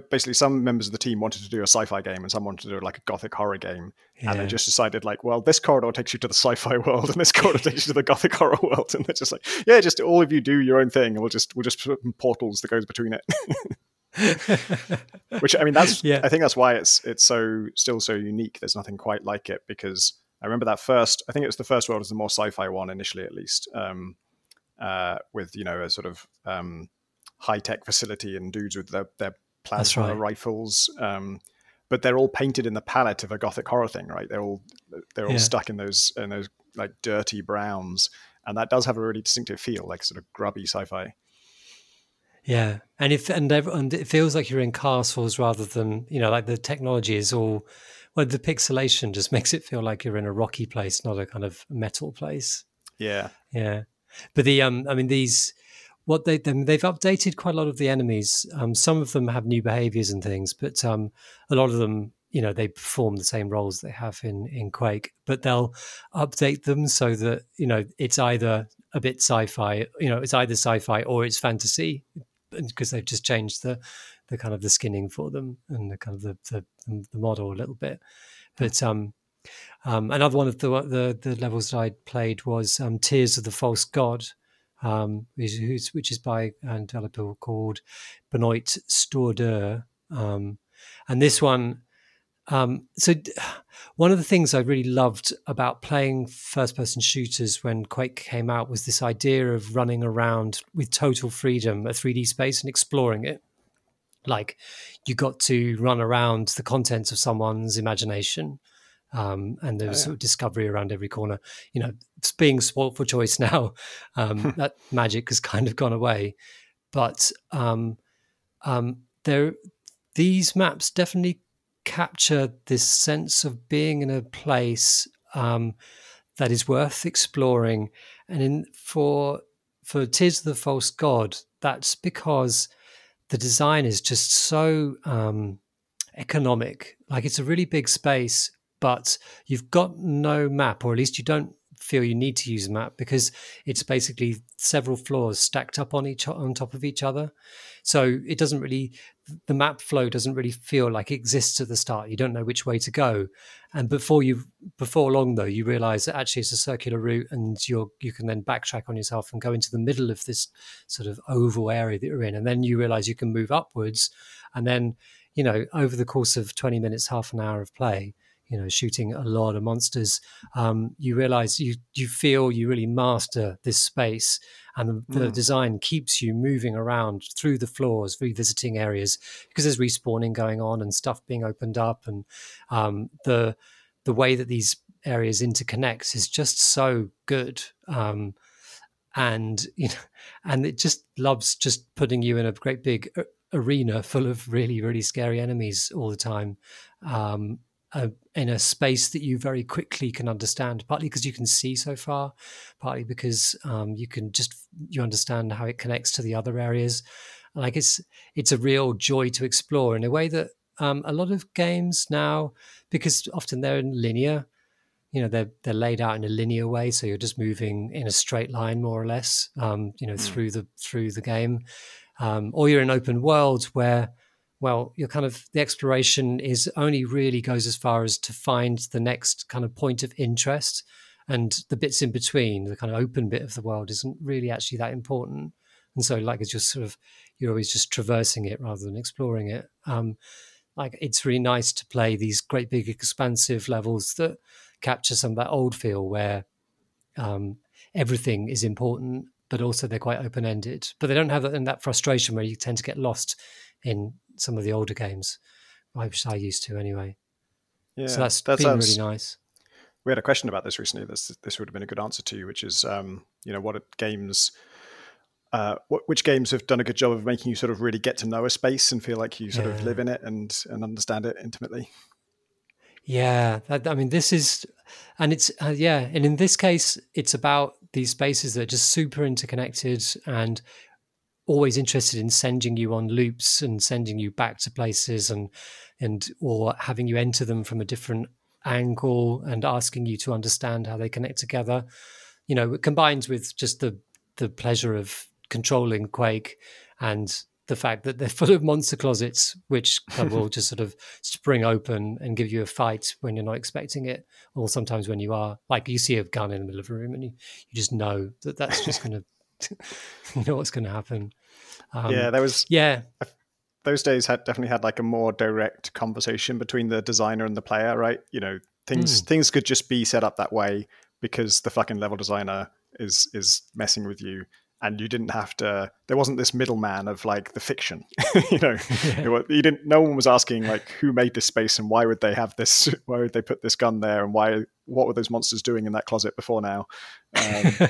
basically some members of the team wanted to do a sci-fi game and some wanted to do like a gothic horror game. Yeah. and they just decided like well this corridor takes you to the sci-fi world and this corridor takes you to the gothic horror world. And they're just like yeah just all of you do your own thing and we'll just we'll just put portals that goes between it. Which i mean that's yeah. i think that's why it's it's so still so unique. There's nothing quite like it because i remember that first i think it was the first world was the more sci-fi one initially at least. Um, uh, with you know a sort of um, high tech facility and dudes with their, their plasma right. rifles. Um, but they're all painted in the palette of a gothic horror thing, right? They're all they're all yeah. stuck in those in those like dirty browns, and that does have a really distinctive feel, like sort of grubby sci-fi. Yeah, and if and, and it feels like you're in castles rather than you know like the technology is all well the pixelation just makes it feel like you're in a rocky place, not a kind of metal place. Yeah, yeah. But the um, I mean these what they they've updated quite a lot of the enemies. Um, some of them have new behaviors and things, but um, a lot of them, you know, they perform the same roles they have in in Quake. But they'll update them so that you know it's either a bit sci-fi, you know, it's either sci-fi or it's fantasy, because they've just changed the the kind of the skinning for them and the kind of the the, the model a little bit. But um, Um, another one of the, the, the levels that I played was um, Tears of the False God, um, which, which, is by a developer called Benoit Stoordeur. Um, and this one, um, so one of the things I really loved about playing first person shooters when Quake came out was this idea of running around with total freedom, a 3D space and exploring it. Like you got to run around the contents of someone's imagination um, and there's oh, yeah. sort of discovery around every corner. You know, it's being spoilt for choice now. Um, that magic has kind of gone away, but um, um, there, these maps definitely capture this sense of being in a place um, that is worth exploring. And in for for Tears of the False God, that's because the design is just so um, economic. Like it's a really big space but you've got no map, or at least you don't feel you need to use a map because it's basically several floors stacked up on each on top of each other. So it doesn't really the map flow doesn't really feel like it exists at the start. You don't know which way to go, and before you before long though, you realise that actually it's a circular route, and you're you can then backtrack on yourself and go into the middle of this sort of oval area that you're in, and then you realise you can move upwards, and then you know over the course of 20 minutes half an hour of play you know shooting a lot of monsters um, you realize you you feel you really master this space and the, the mm. design keeps you moving around through the floors revisiting areas because there's respawning going on and stuff being opened up and um, the the way that these areas interconnect is just so good um, and you know and it just loves just putting you in a great big arena full of really really scary enemies all the time um, a, in a space that you very quickly can understand partly because you can see so far partly because um, you can just you understand how it connects to the other areas like it's it's a real joy to explore in a way that um, a lot of games now because often they're in linear you know they're they're laid out in a linear way so you're just moving in a straight line more or less um, you know mm. through the through the game um, or you're in open worlds where well, you're kind of the exploration is only really goes as far as to find the next kind of point of interest, and the bits in between, the kind of open bit of the world, isn't really actually that important. And so, like, it's just sort of you're always just traversing it rather than exploring it. Um, like, it's really nice to play these great big expansive levels that capture some of that old feel where um, everything is important, but also they're quite open ended. But they don't have that, that frustration where you tend to get lost in some of the older games, which I used to anyway. Yeah, so that's that been sounds, really nice. We had a question about this recently. This this would have been a good answer to you, which is, um, you know, what games, uh, what, which games have done a good job of making you sort of really get to know a space and feel like you sort yeah. of live in it and and understand it intimately. Yeah, that, I mean, this is, and it's uh, yeah, and in this case, it's about these spaces that are just super interconnected and always interested in sending you on loops and sending you back to places and and or having you enter them from a different angle and asking you to understand how they connect together. You know it combines with just the the pleasure of controlling quake and the fact that they're full of monster closets which will just sort of spring open and give you a fight when you're not expecting it. Or sometimes when you are like you see a gun in the middle of a room and you, you just know that that's just going to you know what's going to happen. Um, yeah, there was. Yeah, those days had definitely had like a more direct conversation between the designer and the player, right? You know, things mm. things could just be set up that way because the fucking level designer is is messing with you and you didn't have to there wasn't this middleman of like the fiction you know yeah. you didn't no one was asking like who made this space and why would they have this why would they put this gun there and why what were those monsters doing in that closet before now um,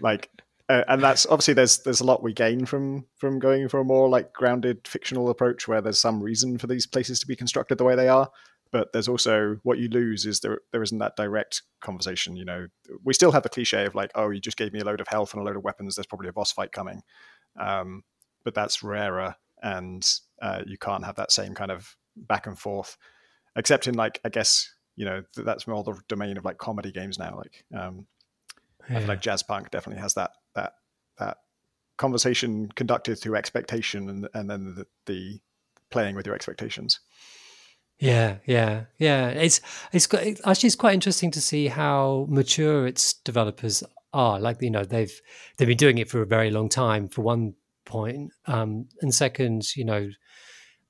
like uh, and that's obviously there's there's a lot we gain from from going for a more like grounded fictional approach where there's some reason for these places to be constructed the way they are but there's also what you lose is there there isn't that direct conversation you know we still have the cliche of like oh you just gave me a load of health and a load of weapons there's probably a boss fight coming um, but that's rarer and uh, you can't have that same kind of back and forth except in like i guess you know that's more the domain of like comedy games now like um, yeah. like Jazzpunk definitely has that that conversation conducted through expectation and and then the, the playing with your expectations. Yeah, yeah, yeah. It's it's actually it's quite interesting to see how mature its developers are. Like you know they've they've been doing it for a very long time. For one point, um, and second, you know,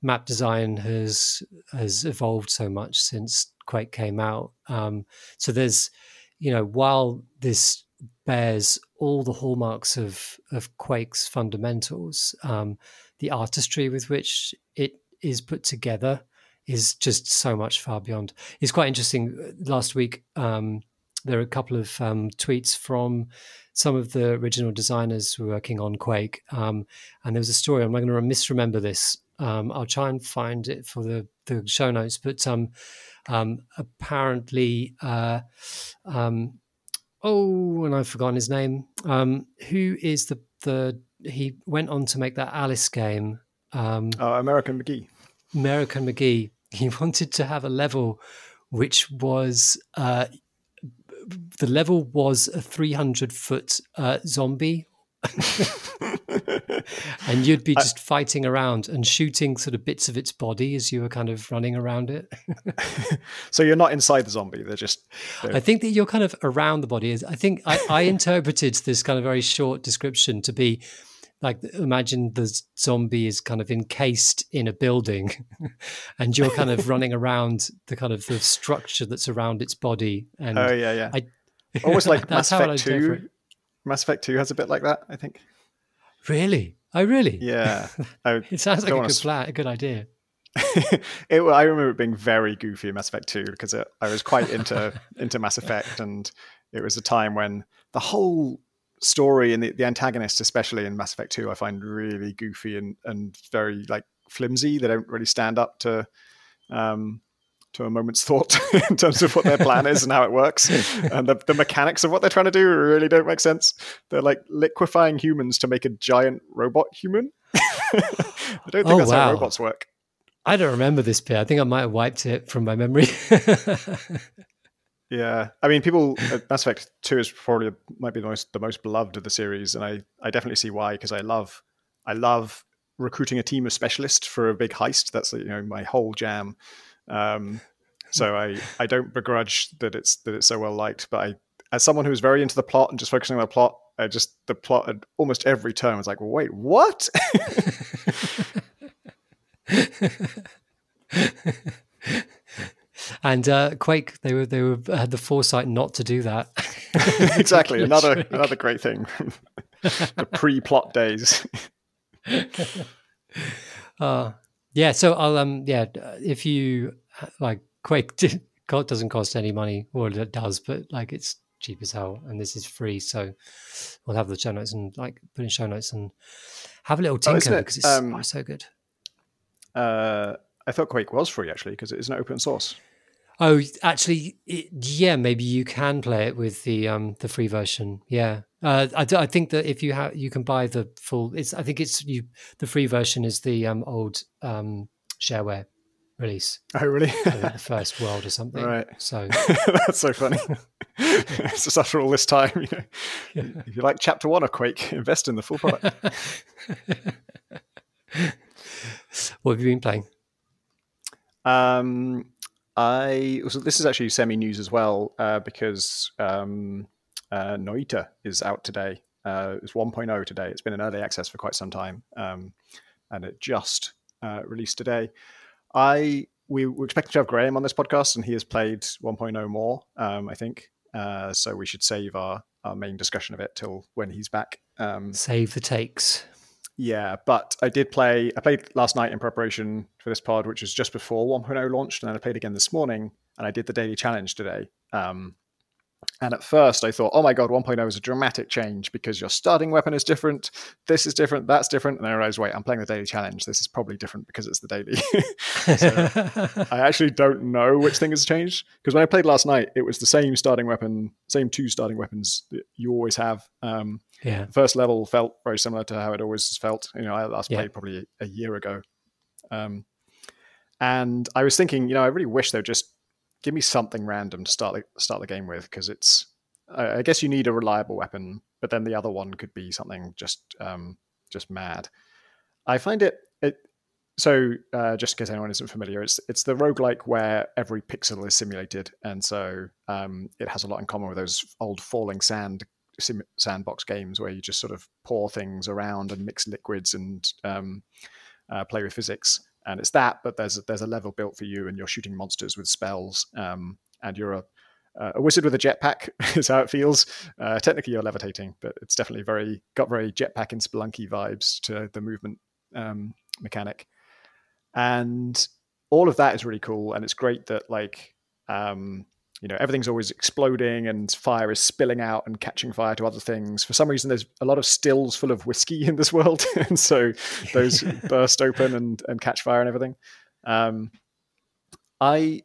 map design has has evolved so much since Quake came out. Um, so there's you know while this bears all the hallmarks of of Quake's fundamentals, um, the artistry with which it is put together is just so much far beyond. It's quite interesting. Last week, um, there are a couple of um, tweets from some of the original designers working on Quake, um, and there was a story. I'm not going to misremember this. Um, I'll try and find it for the, the show notes. But um, apparently, uh, oh, and I've forgotten his name. Um, who is the the he went on to make that Alice game? oh, American McGee. American McGee he wanted to have a level which was uh, the level was a 300 foot uh, zombie and you'd be just I, fighting around and shooting sort of bits of its body as you were kind of running around it. so you're not inside the zombie; they're just. They're... I think that you're kind of around the body. I think I, I interpreted this kind of very short description to be like imagine the zombie is kind of encased in a building and you're kind of running around the kind of the structure that's around its body and oh yeah yeah I, almost like mass effect 2 mass effect 2 has a bit like that i think really? Oh really? Yeah. It sounds like a good plan a good idea. It, I remember it being very goofy in Mass Effect 2 because it, I was quite into into Mass Effect, and it was a time when the whole story and the, the antagonist, especially in Mass Effect 2, I find really goofy and, and very like flimsy. They don't really stand up to um, to a moment's thought in terms of what their plan is and how it works. And the, the mechanics of what they're trying to do really don't make sense. They're like liquefying humans to make a giant robot human. I don't think oh, that's wow. how robots work. I don't remember this bit. I think I might have wiped it from my memory. Yeah, I mean, people uh, Mass Effect Two is probably might be the most the most beloved of the series, and I I definitely see why because I love I love recruiting a team of specialists for a big heist. That's you know my whole jam. Um, so I I don't begrudge that it's that it's so well liked, but I as someone who was very into the plot and just focusing on the plot, I just the plot at almost every turn was like, well, wait, what? and uh, Quake they were they were had the foresight not to do that. exactly, another trick. another great thing. the pre-plot days. uh, yeah, so I'll um yeah if you like Quake doesn't cost any money, or it does, but like it's cheap as hell, and this is free. So we'll have the show notes and like put in show notes and have a little oh, tinker oh, because it's um, oh, so good. Uh, I thought Quake was free actually because it isn't open source. Oh, actually, it, yeah, maybe you can play it with the um the free version. Yeah, uh, I, I think that if you have, you can buy the full. It's I think it's you. The free version is the um old um shareware release. Oh, really? the first world or something. Right. So that's so funny. it's just after all this time, you know, yeah. if you like chapter one of Quake, invest in the full product. what have you been playing? Um, I so this is actually semi news as well uh, because um, uh, Noita is out today. Uh, it's 1.0 today. It's been in early access for quite some time, um, and it just uh, released today. I we were expecting to have Graham on this podcast, and he has played 1.0 more. Um, I think uh, so. We should save our our main discussion of it till when he's back. Um, save the takes. Yeah, but I did play. I played last night in preparation for this pod, which was just before 1.0 launched, and then I played again this morning, and I did the daily challenge today. Um, and at first, I thought, oh my God, 1.0 is a dramatic change because your starting weapon is different. This is different. That's different. And then I realized, wait, I'm playing the daily challenge. This is probably different because it's the daily. so I actually don't know which thing has changed because when I played last night, it was the same starting weapon, same two starting weapons that you always have. Um, yeah. First level felt very similar to how it always felt. You know, I last yeah. played probably a year ago. Um, and I was thinking, you know, I really wish they would just give me something random to start the, start the game with because it's I, guess you need a reliable weapon, but then the other one could be something just um, just mad. I find it it so uh, just in case anyone isn't familiar, it's it's the roguelike where every pixel is simulated, and so um, it has a lot in common with those old falling sand sim- sandbox games where you just sort of pour things around and mix liquids and um, uh, play with physics. And it's that, but there's a, there's a level built for you, and you're shooting monsters with spells, um, and you're a a wizard with a jetpack is how it feels. Uh, technically, you're levitating, but it's definitely very got very jetpack and Spelunky vibes to the movement um, mechanic and all of that is really cool and it's great that like um, you know everything's always exploding and fire is spilling out and catching fire to other things for some reason there's a lot of stills full of whiskey in this world and so those burst open and, and catch fire and everything um, i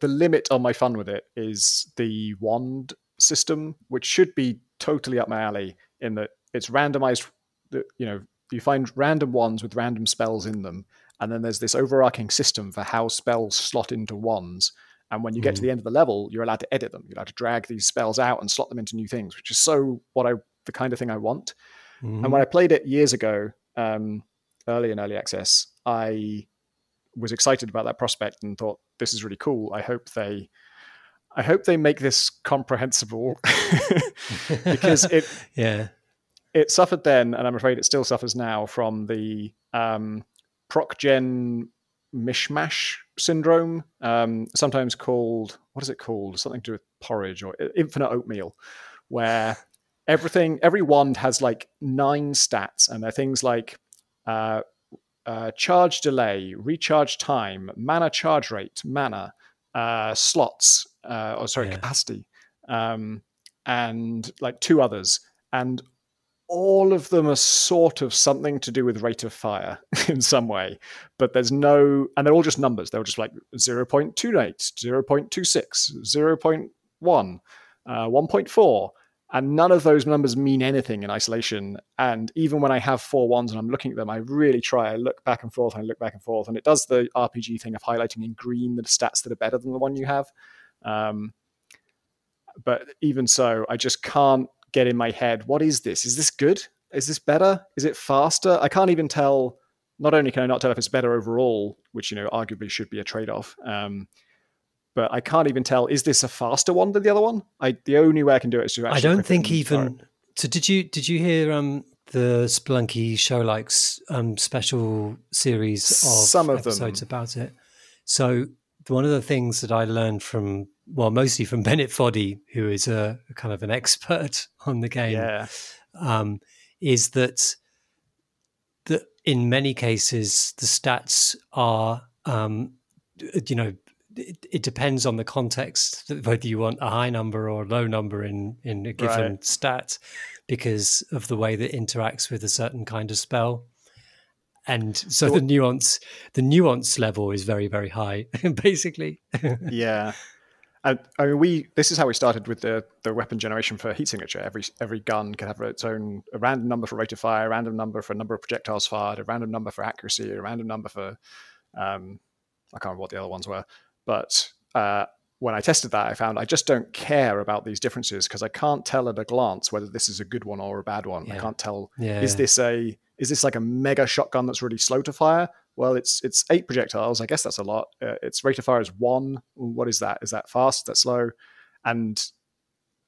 the limit on my fun with it is the wand system which should be totally up my alley in that it's randomized you know you find random wands with random spells in them and then there's this overarching system for how spells slot into wands. And when you get mm. to the end of the level, you're allowed to edit them. You're allowed to drag these spells out and slot them into new things, which is so what I the kind of thing I want. Mm. And when I played it years ago, um, early in early access, I was excited about that prospect and thought this is really cool. I hope they I hope they make this comprehensible because it yeah it suffered then, and I'm afraid it still suffers now from the um, gen mishmash syndrome, um, sometimes called what is it called? Something to do with porridge or infinite oatmeal, where everything, every wand has like nine stats, and they're things like uh, uh, charge delay, recharge time, mana charge rate, mana, uh, slots, uh, or sorry, yeah. capacity, um, and like two others, and all of them are sort of something to do with rate of fire in some way, but there's no, and they're all just numbers. They're just like 0.28, 0.26, 0.1, uh, 1.4. And none of those numbers mean anything in isolation. And even when I have four ones and I'm looking at them, I really try. I look back and forth and I look back and forth. And it does the RPG thing of highlighting in green the stats that are better than the one you have. Um, but even so, I just can't get in my head what is this? Is this good? Is this better? Is it faster? I can't even tell. Not only can I not tell if it's better overall, which you know arguably should be a trade-off, um, but I can't even tell is this a faster one than the other one. I the only way I can do it is to. Actually. I don't think even. So did you did you hear um, the Spelunky show likes um, special series of some of episodes them. about it? So one of the things that I learned from well, mostly from Bennett Foddy, who is a, kind of an expert on the game, yeah. um, is that that in many cases the stats are, um, you know, it, it, depends on the context whether you want a high number or a low number in in a given right. stat because of the way that interacts with a certain kind of spell and so the nuance the nuance level is very very high basically yeah I, I, mean, we this is how we started with the the weapon generation for heat signature. Every every gun can have its own a random number for rate of fire, a random number for a number of projectiles fired, a random number for accuracy, a random number for um, I can't remember what the other ones were. But uh, when I tested that, I found I just don't care about these differences because I can't tell at a glance whether this is a good one or a bad one. Yeah. I can't tell yeah, is this a is this like a mega shotgun that's really slow to fire well, it's it's eight projectiles. I guess that's a lot. Uh, its rate of fire is one. What is that? Is that fast? Is that slow? And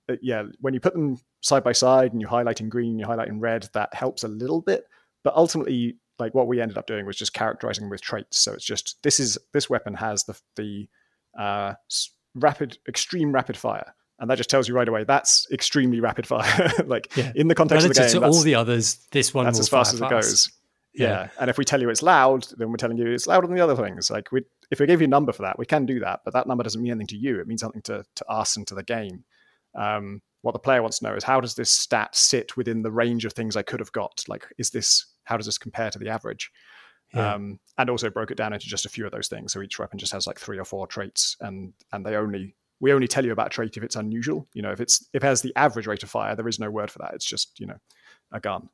uh, yeah, when you put them side by side and you highlight in green, you highlight in red, that helps a little bit. But ultimately, like what we ended up doing was just characterizing with traits. So it's just this is this weapon has the the uh, rapid, extreme rapid fire, and that just tells you right away that's extremely rapid fire. like yeah. in the context Relative of the game, to all the others, this one that's as fast as fast. it goes. Yeah. yeah. And if we tell you it's loud, then we're telling you it's louder than the other things. Like we, if we gave you a number for that, we can do that, but that number doesn't mean anything to you. It means something to, to us and to the game. Um, what the player wants to know is how does this stat sit within the range of things I could have got? Like, is this, how does this compare to the average? Yeah. Um, and also broke it down into just a few of those things. So each weapon just has like three or four traits and, and they only, we only tell you about a trait if it's unusual. You know, if it's, if it has the average rate of fire, there is no word for that. It's just, you know, a gun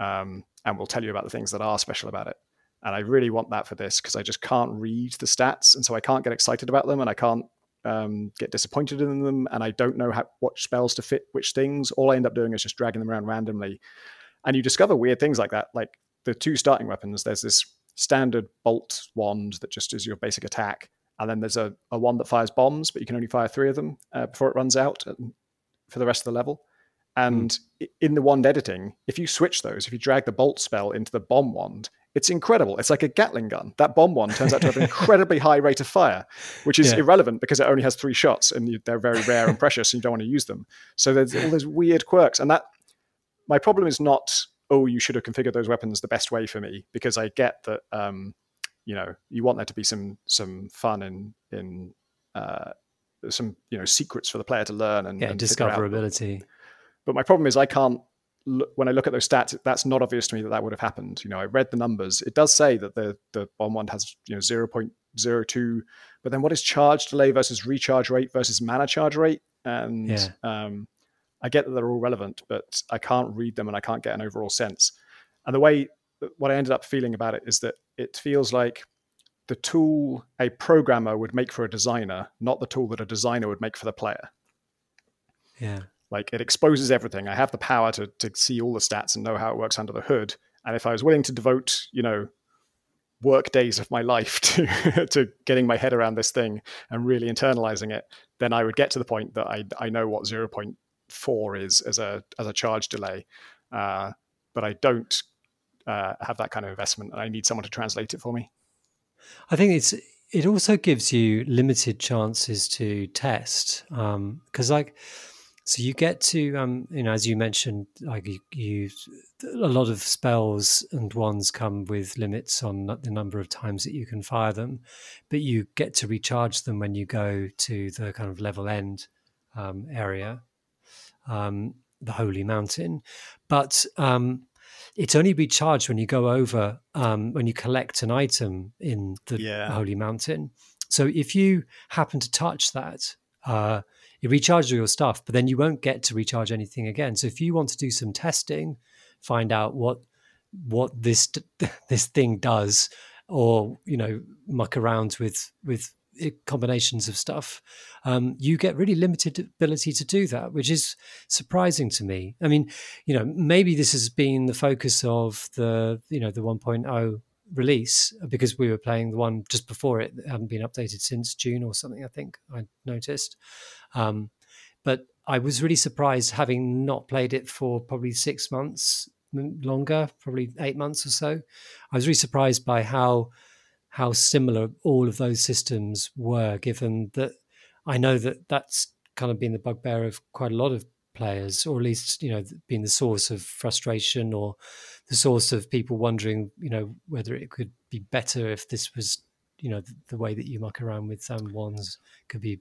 um, and we'll tell you about the things that are special about it. And I really want that for this because I just can't read the stats, and so I can't get excited about them, and I can't um, get disappointed in them, and I don't know how, what spells to fit which things. All I end up doing is just dragging them around randomly, and you discover weird things like that. Like the two starting weapons, there's this standard bolt wand that just is your basic attack, and then there's a, a wand that fires bombs, but you can only fire three of them uh, before it runs out for the rest of the level. And mm. in the wand editing, if you switch those, if you drag the bolt spell into the bomb wand, it's incredible. It's like a Gatling gun. That bomb wand turns out to have an incredibly high rate of fire, which is yeah. irrelevant because it only has three shots and they're very rare and precious, and you don't want to use them. So there's all those weird quirks, and that my problem is not oh you should have configured those weapons the best way for me because I get that um, you know you want there to be some some fun in in uh, some you know secrets for the player to learn and, yeah, and discoverability. But my problem is I can't when I look at those stats, that's not obvious to me that that would have happened. You know, I read the numbers. It does say that the the bomb one has you know zero point zero two, but then what is charge delay versus recharge rate versus mana charge rate? And yeah. um, I get that they're all relevant, but I can't read them and I can't get an overall sense. And the way what I ended up feeling about it is that it feels like the tool a programmer would make for a designer, not the tool that a designer would make for the player. Yeah. Like it exposes everything. I have the power to to see all the stats and know how it works under the hood. And if I was willing to devote, you know, work days of my life to to getting my head around this thing and really internalizing it, then I would get to the point that I I know what 0.4 is as a as a charge delay. Uh, but I don't uh, have that kind of investment, and I need someone to translate it for me. I think it's it also gives you limited chances to test because um, like so you get to, um, you know, as you mentioned, like you, you, a lot of spells and wands come with limits on the number of times that you can fire them, but you get to recharge them when you go to the kind of level end um, area, um, the Holy Mountain. But um, it's only recharged when you go over, um, when you collect an item in the yeah. Holy Mountain. So if you happen to touch that, uh, you recharge all your stuff, but then you won't get to recharge anything again. So if you want to do some testing, find out what what this this thing does, or you know muck around with with combinations of stuff, um, you get really limited ability to do that, which is surprising to me. I mean, you know, maybe this has been the focus of the you know the 1.0 release because we were playing the one just before it, it hadn't been updated since June or something. I think I noticed, um, but I was really surprised having not played it for probably six months longer, probably eight months or so. I was really surprised by how how similar all of those systems were, given that I know that that's kind of been the bugbear of quite a lot of players, or at least you know been the source of frustration or the source of people wondering, you know, whether it could be better if this was, you know, the, the way that you muck around with some ones could be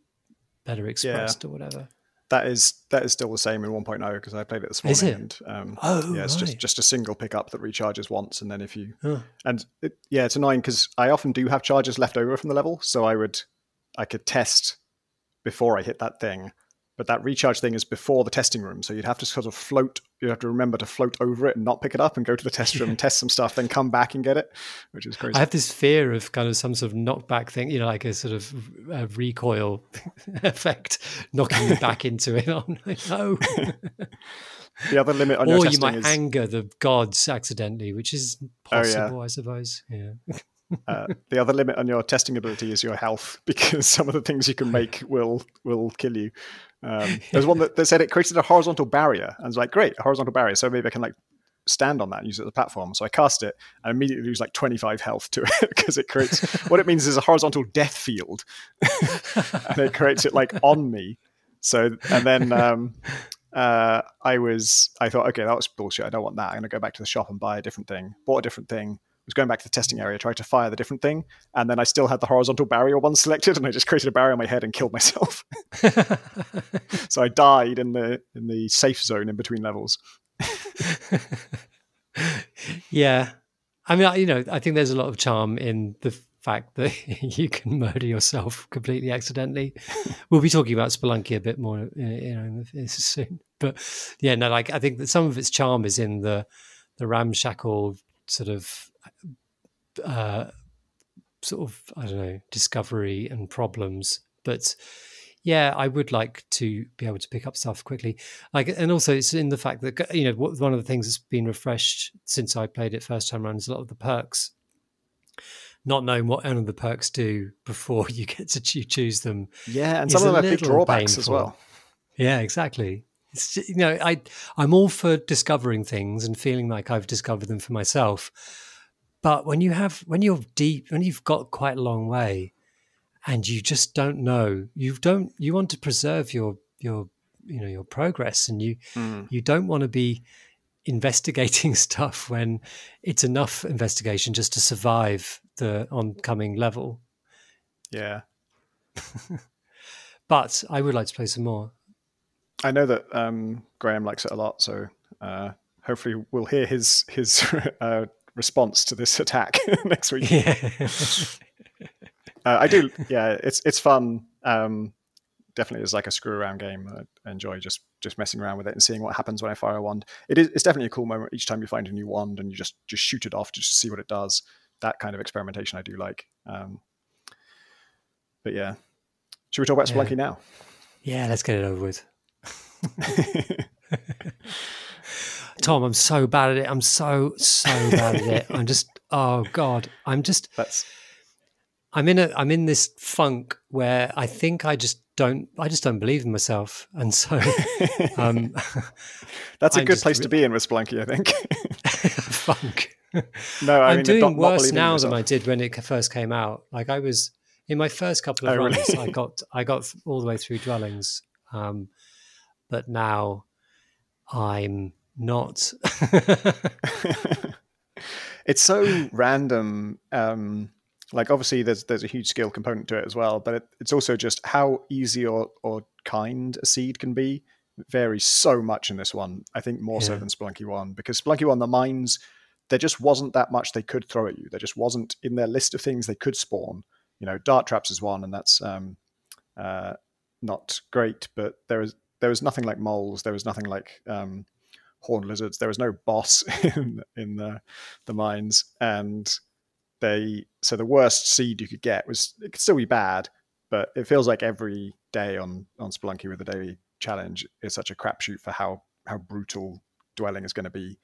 better expressed yeah. or whatever. That is that is still the same in 1.0 because I played it this morning. Is it? And, um, oh, yeah, it's right. just just a single pickup that recharges once, and then if you and it, yeah, it's annoying because I often do have charges left over from the level, so I would I could test before I hit that thing, but that recharge thing is before the testing room, so you'd have to sort of float. You have to remember to float over it and not pick it up, and go to the test room and test some stuff, then come back and get it, which is crazy. I have this fear of kind of some sort of knockback thing, you know, like a sort of a recoil effect, knocking me back into it. Oh no! the other limit on or your you might is... anger the gods accidentally, which is possible, oh, yeah. I suppose. Yeah. Uh, the other limit on your testing ability is your health, because some of the things you can make will will kill you. Um, there's one that, that said it created a horizontal barrier, and it's like, great, a horizontal barrier. So maybe I can like stand on that and use it as a platform. So I cast it and immediately lose like 25 health to it because it creates what it means is a horizontal death field, and it creates it like on me. So and then um, uh, I was I thought, okay, that was bullshit. I don't want that. I'm gonna go back to the shop and buy a different thing. Bought a different thing was going back to the testing area, tried to fire the different thing, and then I still had the horizontal barrier one selected, and I just created a barrier on my head and killed myself. so I died in the in the safe zone in between levels. yeah, I mean, you know, I think there's a lot of charm in the fact that you can murder yourself completely accidentally. we'll be talking about Spelunky a bit more, uh, you know, soon. But yeah, no, like I think that some of its charm is in the the ramshackle sort of uh, sort of I don't know discovery and problems, but yeah, I would like to be able to pick up stuff quickly. Like, and also it's in the fact that you know one of the things that's been refreshed since I played it first time around is a lot of the perks not knowing what any of the perks do before you get to choose them. Yeah, and some of them have big drawbacks painful. as well. Yeah, exactly. It's, you know, I I'm all for discovering things and feeling like I've discovered them for myself. But when you have when you're deep when you've got quite a long way and you just don't know, you don't you want to preserve your your you know your progress and you mm. you don't want to be investigating stuff when it's enough investigation just to survive the oncoming level. Yeah. but I would like to play some more. I know that um, Graham likes it a lot, so uh, hopefully we'll hear his his uh, response to this attack next week. Yeah. uh, I do. Yeah, it's it's fun. Um, definitely is like a screw around game. I enjoy just just messing around with it and seeing what happens when I fire a wand. It is it's definitely a cool moment each time you find a new wand and you just just shoot it off just to see what it does. That kind of experimentation I do like. Um, but yeah, should we talk about Spelunky yeah. now? Yeah, let's get it over with. Tom, I'm so bad at it. I'm so so bad at it. I'm just oh god. I'm just that's I'm in a I'm in this funk where I think I just don't I just don't believe in myself, and so um, that's a I'm good place to be in with Spelunky. I think funk. No, I am mean, doing not, worse now than I did when it first came out. Like I was in my first couple of oh, runs, really? I got I got all the way through dwellings, um, but now I'm not. it's so random. Um, like obviously there's there's a huge skill component to it as well but it, it's also just how easy or, or kind a seed can be it varies so much in this one i think more yeah. so than Spelunky 1 because spelunky 1 the mines there just wasn't that much they could throw at you there just wasn't in their list of things they could spawn you know dart traps is one and that's um, uh, not great but there was there was nothing like moles there was nothing like um, horned lizards there was no boss in in the the mines and they so the worst seed you could get was it could still be bad, but it feels like every day on on Spelunky with the daily challenge is such a crapshoot for how how brutal dwelling is going to be.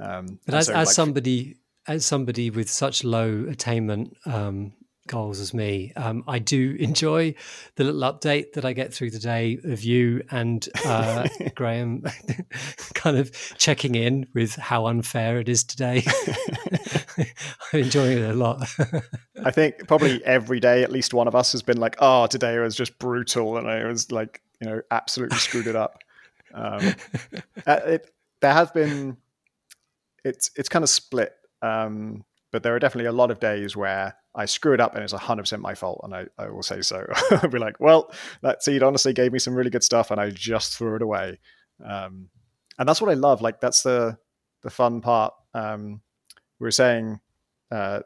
Um, but as, so, as like, somebody as somebody with such low attainment um, goals as me. Um, I do enjoy the little update that I get through the day of you and uh, Graham kind of checking in with how unfair it is today. I'm enjoying it a lot. I think probably every day, at least one of us has been like, oh, today was just brutal. And I was like, you know, absolutely screwed it up. Um, uh, it, there has been, it's, it's kind of split. Um, but there are definitely a lot of days where I screw it up and it's 100% my fault. And I, I will say so. I'll be like, well, that seed honestly gave me some really good stuff and I just threw it away. Um, and that's what I love. Like, that's the, the fun part. Um, we were saying, uh,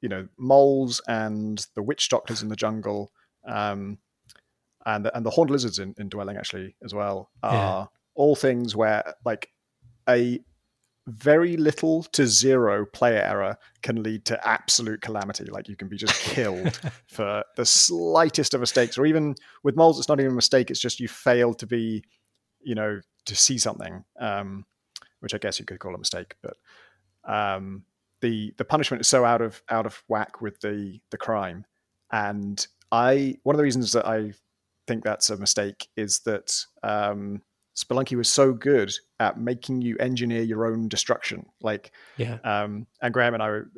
you know, moles and the witch doctors in the jungle, um, and the, and the horned lizards in, in dwelling actually as well are yeah. all things where like a very little to zero player error can lead to absolute calamity. Like you can be just killed for the slightest of mistakes, or even with moles, it's not even a mistake. It's just you fail to be, you know, to see something, um, which I guess you could call a mistake. But um, the the punishment is so out of out of whack with the the crime, and I one of the reasons that I think that's a mistake is that um, Spelunky was so good at making you engineer your own destruction. Like, yeah. Um, and Graham and I, were,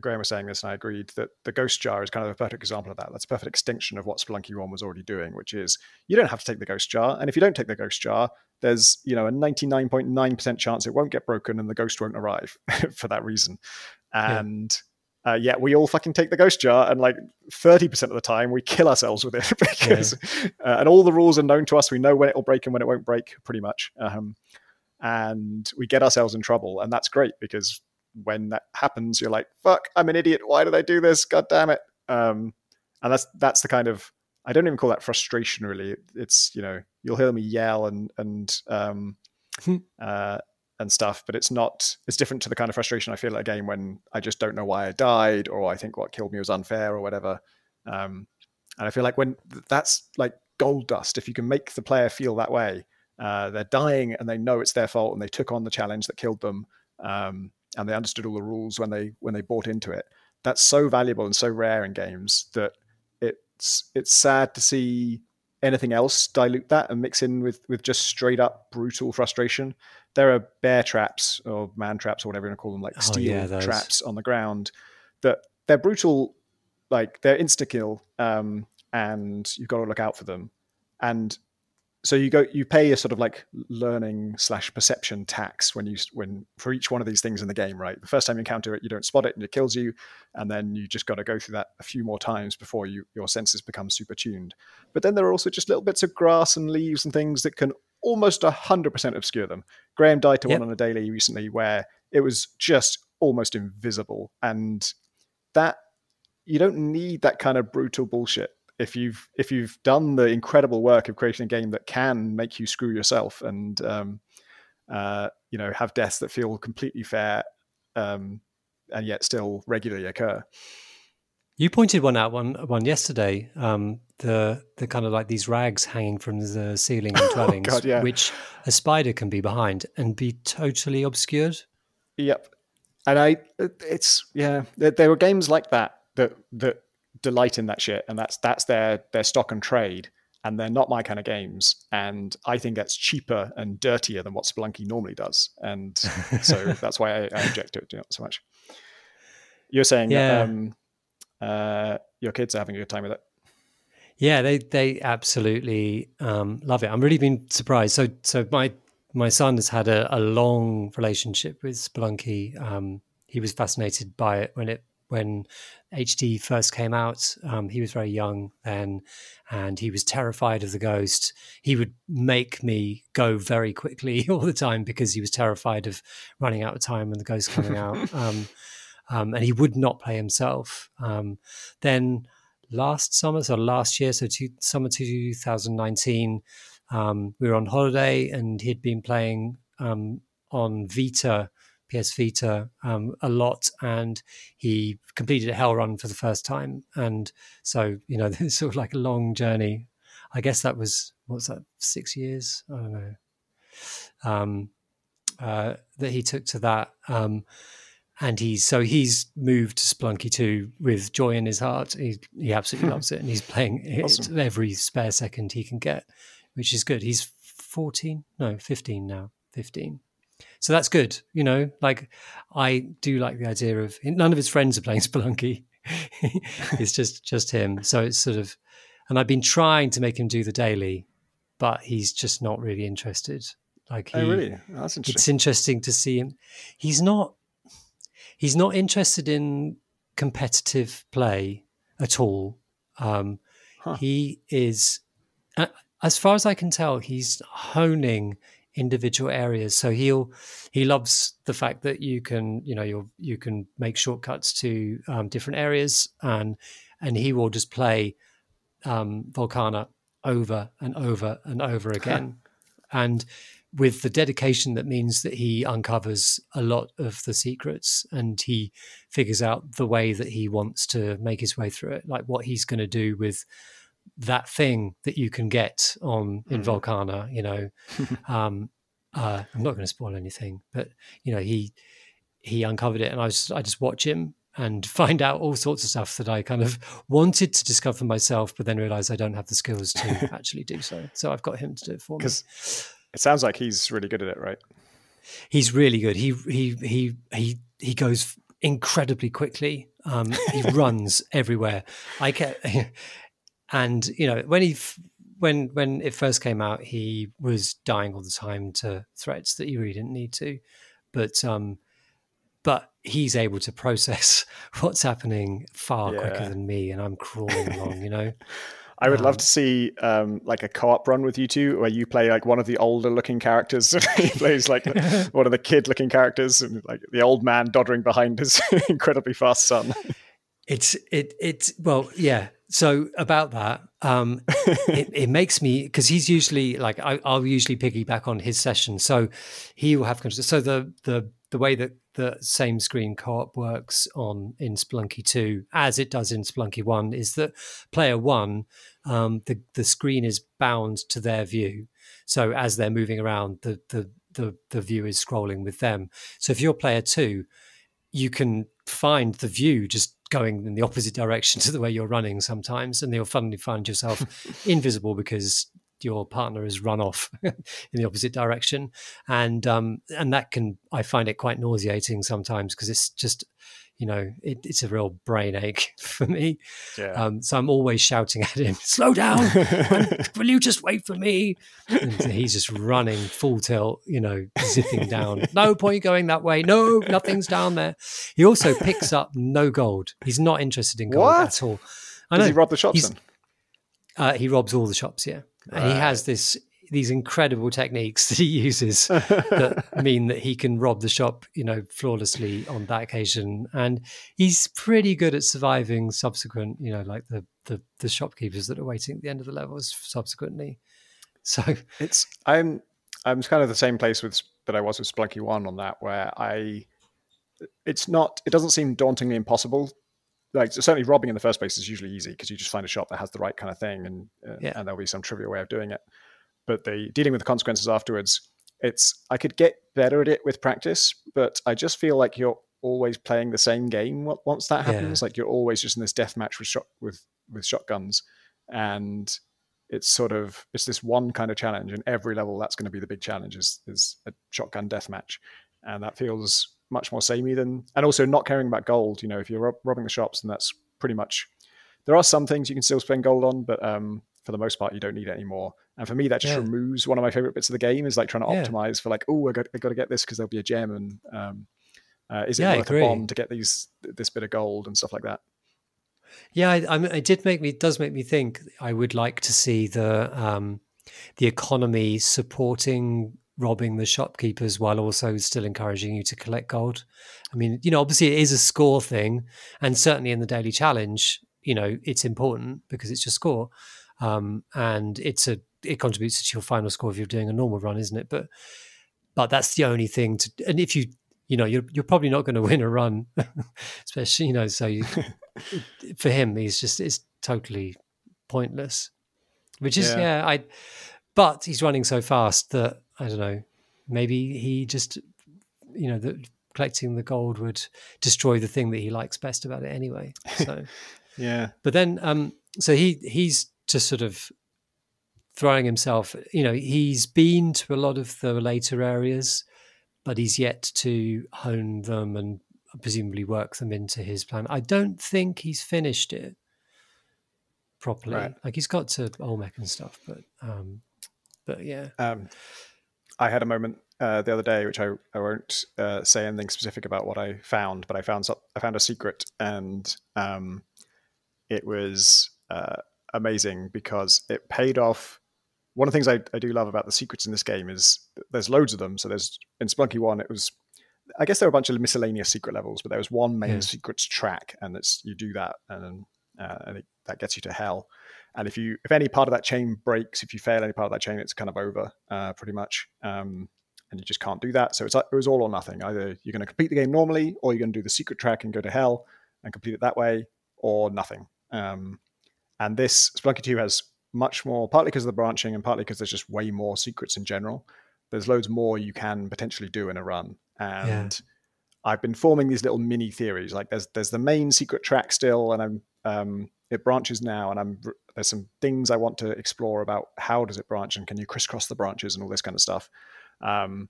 Graham was saying this, and I agreed that the Ghost Jar is kind of a perfect example of that. That's a perfect extinction of what Spelunky One was already doing, which is you don't have to take the Ghost Jar, and if you don't take the Ghost Jar, there's you know a 99.9% chance it won't get broken and the ghost won't arrive for that reason. And yeah uh, yeah, we all fucking take the ghost jar, and like thirty percent of the time, we kill ourselves with it because, yeah. uh, and all the rules are known to us. We know when it will break and when it won't break, pretty much, um, and we get ourselves in trouble, and that's great because when that happens, you're like, "Fuck, I'm an idiot. Why did I do this? God damn it!" Um, and that's that's the kind of I don't even call that frustration. Really, it's you know you'll hear me yell and and um, hmm. uh, and stuff, but it's not it's different to the kind of frustration I feel at a game when I just don't know why I died or I think what killed me was unfair or whatever. Um, and I feel like when that's like gold dust, if you can make the player feel that way, uh, they're dying and they know it's their fault and they took on the challenge that killed them, um, and they understood all the rules when they when they bought into it. that's so valuable and so rare in games that it's it's sad to see anything else dilute that and mix in with with just straight up brutal frustration. There are bear traps or man traps or whatever you want to call them, like steel oh, yeah, traps on the ground that they're brutal, like they're insta kill, um, and you've got to look out for them. And so you go you pay a sort of like learning slash perception tax when you when for each one of these things in the game right? The first time you encounter it you don't spot it and it kills you and then you just got to go through that a few more times before you your senses become super tuned but then there are also just little bits of grass and leaves and things that can almost 100% obscure them graham died to yep. one on a daily recently where it was just almost invisible and that you don't need that kind of brutal bullshit if you've if you've done the incredible work of creating a game that can make you screw yourself and um, uh, you know have deaths that feel completely fair um, and yet still regularly occur. You pointed one out one one yesterday. Um, the the kind of like these rags hanging from the ceiling in dwellings, oh God, yeah. which a spider can be behind and be totally obscured. Yep, and I it's yeah there, there were games like that that that delight in that shit, and that's that's their their stock and trade. And they're not my kind of games, and I think that's cheaper and dirtier than what Spelunky normally does, and so that's why I, I object to it so much. You're saying yeah. um, uh, your kids are having a good time with it. Yeah, they they absolutely um, love it. I'm really been surprised. So so my my son has had a, a long relationship with Spelunky. Um, he was fascinated by it when it when HD first came out. Um, he was very young then, and he was terrified of the ghost. He would make me go very quickly all the time because he was terrified of running out of time and the ghost coming out. Um, um, and he would not play himself. Um, then last summer, so last year, so two, summer 2019, um, we were on holiday and he'd been playing um, on Vita PS Vita um, a lot, and he completed a Hell Run for the first time. And so, you know, it's sort of like a long journey. I guess that was what's that six years? I don't know. Um, uh, that he took to that. Um, and he's so he's moved to Spelunky 2 with joy in his heart. He he absolutely loves it, and he's playing awesome. it every spare second he can get, which is good. He's fourteen, no, fifteen now, fifteen. So that's good. You know, like I do like the idea of none of his friends are playing Spelunky. it's just just him. So it's sort of, and I've been trying to make him do the daily, but he's just not really interested. Like, oh, he, oh really? Oh, that's interesting. It's interesting to see him. He's not. He's not interested in competitive play at all. Um, huh. He is, as far as I can tell, he's honing individual areas. So he'll he loves the fact that you can you know you you can make shortcuts to um, different areas, and and he will just play um, Volcana over and over and over again, and with the dedication that means that he uncovers a lot of the secrets and he figures out the way that he wants to make his way through it, like what he's going to do with that thing that you can get on in mm. Volcana, you know. um, uh, I'm not going to spoil anything, but you know, he he uncovered it, and I was I just watch him and find out all sorts of stuff that I kind of wanted to discover myself, but then realized I don't have the skills to actually do so. So I've got him to do it for me. It sounds like he's really good at it, right? He's really good. He he he he he goes incredibly quickly. Um, he runs everywhere. I can and you know when he when when it first came out, he was dying all the time to threats that he really didn't need to, but um, but he's able to process what's happening far yeah. quicker than me, and I'm crawling along. You know. I would um, love to see um, like a co-op run with you two, where you play like one of the older-looking characters, and he plays like one of the kid-looking characters, and like the old man doddering behind his incredibly fast son. It's it it's well yeah so about that, um, it, it, makes me because he's usually like I, will usually piggyback on his session, so he will have control. So the the the way that the same screen co-op works on in Spelunky two, as it does in Spelunky one, is that player one, um, the the screen is bound to their view. So as they're moving around, the the the, the view is scrolling with them. So if you're player two, you can find the view just going in the opposite direction to the way you're running sometimes, and you'll suddenly find yourself invisible because your partner has run off in the opposite direction, and um, and that can I find it quite nauseating sometimes because it's just you know it, it's a real brain ache for me. Yeah. Um, so I'm always shouting at him, "Slow down! will you just wait for me?" And he's just running full tilt, you know, zipping down. No point going that way. No, nothing's down there. He also picks up no gold. He's not interested in gold What? at all. I Does know. he rob the shops then? Uh, he robs all the shops, yeah. And he has this these incredible techniques that he uses that mean that he can rob the shop, you know, flawlessly on that occasion. And he's pretty good at surviving subsequent, you know, like the the, the shopkeepers that are waiting at the end of the levels subsequently. So It's I'm I'm kind of the same place with that I was with Spelunky One on that, where I it's not it doesn't seem dauntingly impossible. Like certainly robbing in the first place is usually easy because you just find a shop that has the right kind of thing, and uh, Yeah. and there'll be some trivial way of doing it. But the dealing with the consequences afterwards, it's I could get better at it with practice, but I just feel like you're always playing the same game once that Yeah. happens. Like you're always just in this death match with shot with with shotguns, and it's sort of it's this one kind of challenge and every level that's going to be the big challenge is is a shotgun death match and that feels much more samey than and also not caring about gold you know if you're rob- robbing the shops and that's pretty much there are some things you can still spend gold on but um for the most part you don't need it anymore and for me that just Yeah. removes one of my favorite bits of the game is like trying to Yeah. optimize for like oh i got, I got to get this because there'll be a gem and um uh, is it Yeah, worth a bomb to get these this bit of gold and stuff like that Yeah, I, I mean, it did make me does make me think. I would like to see the um, the economy supporting robbing the shopkeepers while also still encouraging you to collect gold. I mean, you know, obviously it is a score thing, and certainly in the daily challenge, you know, it's important because it's your score, um, and it's a it contributes to your final score if you're doing a normal run, isn't it? But but that's the only thing to. And if you you know you're you're probably not going to win a run, especially you know so you for him he's just it's totally pointless which is Yeah. yeah. i but he's running so fast that i don't know maybe he just you know that collecting the gold would destroy the thing that he likes best about it anyway so yeah but then um so he he's just sort of throwing himself you know he's been to a lot of the later areas but he's yet to hone them and presumably work them into his plan. I don't think he's finished it properly. Right. like he's got to olmec and stuff but um but yeah. Um, I had a moment uh, the other day, which I, I won't uh, say anything specific about what I found, but I found I found a secret, and um, it was uh, amazing because it paid off. One of the things I, I do love about the secrets in this game is there's loads of them. So there's in Spelunky One, it was I guess there were a bunch of miscellaneous secret levels, but there was one main Yeah. secrets track, and it's you do that, and uh, and it, that gets you to hell. And if you if any part of that chain breaks, if you fail any part of that chain, it's kind of over, uh, pretty much. Um, and you just can't do that. So it's like- it was all or nothing. Either you're going to complete the game normally, or you're going to do the secret track and go to hell and complete it that way, or nothing. Um, and this Spelunky 2 has much more, partly because of the branching, and partly because there's just way more secrets in general. There's loads more you can potentially do in a run, and I've been forming these little mini theories. Like there's there's the main secret track still, and I'm um, it branches now, and I'm there's some things I want to explore about how does it branch and can you crisscross the branches and all this kind of stuff. Um,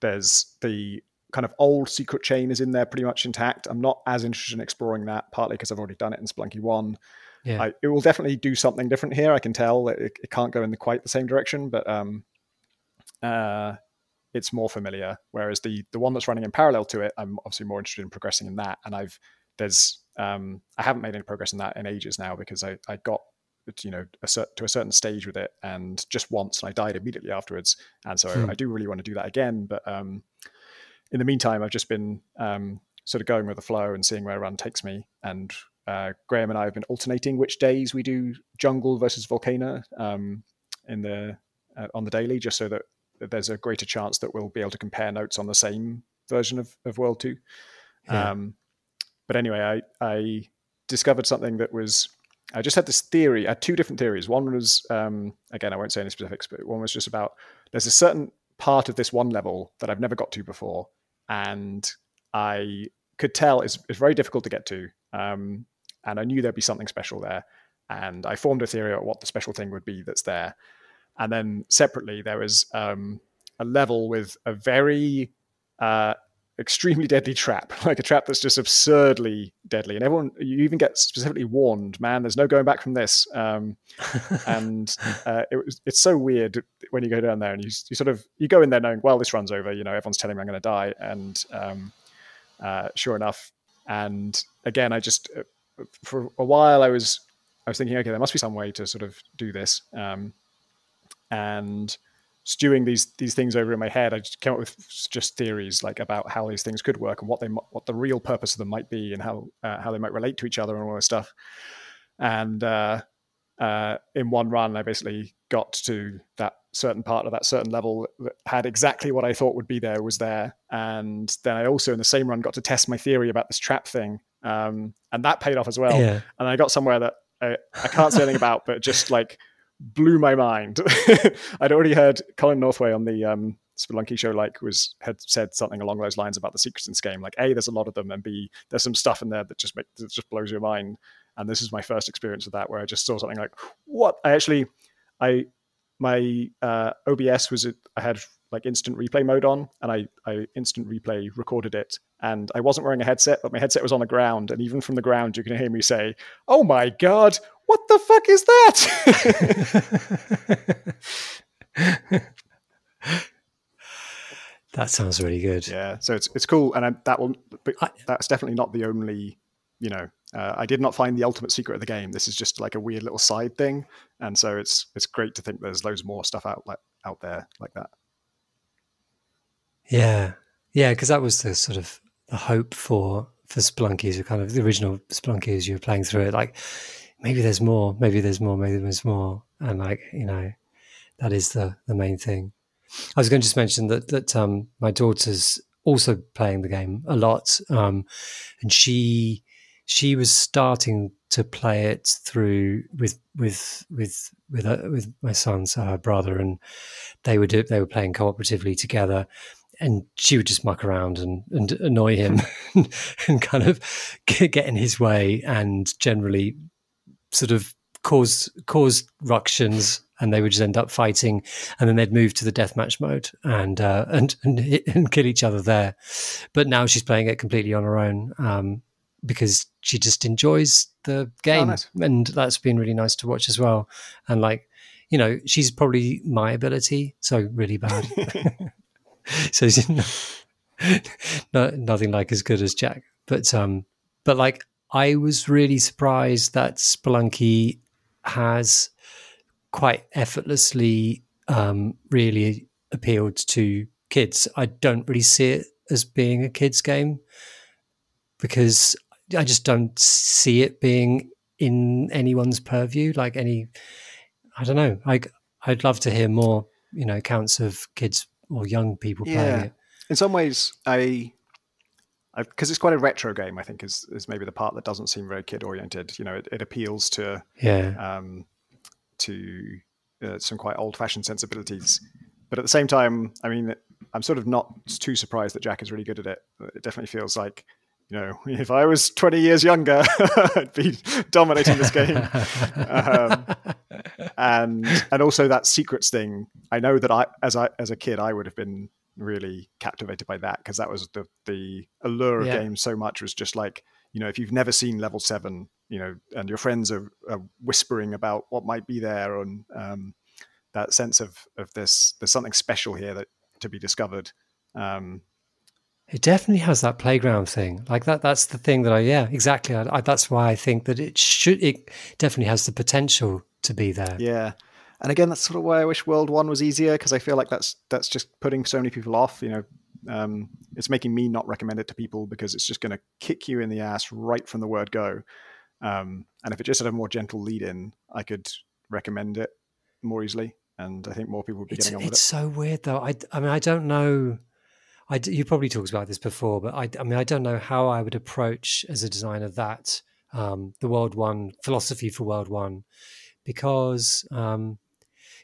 there's the kind of old secret chain is in there pretty much intact. I'm not as interested in exploring that, partly because I've already done it in Spelunky One. Yeah I, it will definitely do something different here. I can tell that it, it can't go in the, quite the same direction, but um, uh, it's more familiar. Whereas the the one that's running in parallel to it, I'm obviously more interested in progressing in that. And I've there's um, I haven't made any progress in that in ages now because I I got you know a cer- to a certain stage with it and just once and I died immediately afterwards. And so Hmm. I do really want to do that again, but um, in the meantime, I've just been um, sort of going with the flow and seeing where a run takes me. And uh, Graham and I have been alternating which days we do jungle versus volcano um, in the uh, on the daily, just so that, that there's a greater chance that we'll be able to compare notes on the same version of, of World Two. Yeah. Um, but anyway, I I discovered something that was I just had this theory. I had two different theories. One was um, again I won't say any specifics, but one was just about there's a certain part of this one level that I've never got to before, and I could tell it's, it's very difficult to get to. Um, and I knew there'd be something special there. And I formed a theory of what the special thing would be that's there. And then separately, there was um, a level with a very uh, extremely deadly trap, like a trap that's just absurdly deadly. And everyone, you even get specifically warned, man, there's no going back from this. Um, and uh, it was, it's so weird when you go down there and you, you sort of, you go in there knowing, well, this runs over, you know, everyone's telling me I'm going to die. And um, uh, sure enough. And again, I just, uh, for a while, I was, I was thinking, okay, there must be some way to sort of do this. Um, and stewing these these things over in my head, I just came up with just theories like about how these things could work and what they what the real purpose of them might be and how uh, how they might relate to each other and all this stuff. And uh, uh, in one run, I basically got to that certain part of that certain level that had exactly what I thought would be there was there. And then I also in the same run got to test my theory about this trap thing, um, and that paid off as well. Yeah. And I got somewhere that I, I can't say anything about, but just like blew my mind. I'd already heard Colin Northway on the um, Spelunky show, like was had said something along those lines about the secrets in this game. Like, a, there's a lot of them, and b, there's some stuff in there that just make that just blows your mind. And this is my first experience of that, where I just saw something like, what? I actually, I my uh, OBS was I had like instant replay mode on, and I I instant replay recorded it, and I wasn't wearing a headset, but my headset was on the ground, and even from the ground, you can hear me say, "Oh my god, what the fuck is that?" that sounds really good. Yeah, so it's it's cool, and I, that will. But I, that's definitely not the only. You know, uh, I did not find the ultimate secret of the game. This is just like a weird little side thing, and so it's it's great to think there's loads more stuff out like out there like that. Yeah, yeah, because that was the sort of the hope for for Spelunkies, kind of the original Spelunkies you were playing through it. Like maybe there's more, maybe there's more, maybe there's more, and like you know, that is the the main thing. I was going to just mention that that um, my daughter's also playing the game a lot, um, and she she was starting to play it through with with with with with my son's uh, brother, and they were do, they were playing cooperatively together and she would just muck around and, and annoy him and kind of get, in his way and generally sort of cause cause ructions and they would just end up fighting and then they'd move to the deathmatch mode and uh, and and, and, kill each other there. But now she's playing it completely on her own um, because she just enjoys the oh, game oh, nice. and that's been really nice to watch as well and like you know she's probably my ability so really bad so no, nothing like as good as Jack. But um, but like I was really surprised that Spelunky has quite effortlessly um, really appealed to kids. I don't really see it as being a kids game because I just don't see it being in anyone's purview. Like any, I don't know. Like I'd love to hear more, you know, accounts of kids or young people yeah. playing it. In some ways, I because it's quite a retro game. I think is is maybe the part that doesn't seem very kid oriented. You know, it, it appeals to yeah um, to uh, some quite old fashioned sensibilities, but at the same time, I mean, I'm sort of not too surprised that Jack is really good at it. It definitely feels like you know, if I was 20 years younger, I'd be dominating this game. um, and and also that secrets thing. I know that I, as I as a kid, I would have been really captivated by that because that was the the allure of yeah. games so much was just like you know if you've never seen level seven, you know, and your friends are, are whispering about what might be there, and um, that sense of of this there's something special here that to be discovered. Um, it definitely has that playground thing, like that. That's the thing that I, yeah, exactly. I, I, that's why I think that it should. It definitely has the potential to be there. Yeah, and again, that's sort of why I wish World One was easier because I feel like that's that's just putting so many people off. You know, um, it's making me not recommend it to people because it's just going to kick you in the ass right from the word go. Um, and if it just had a more gentle lead in, I could recommend it more easily, and I think more people would be it's, getting on with it's it. It's so weird though. I, I mean, I don't know I, you probably talked about this before, but I, I mean, I don't know how I would approach as a designer that um, the World One philosophy for World One, because um,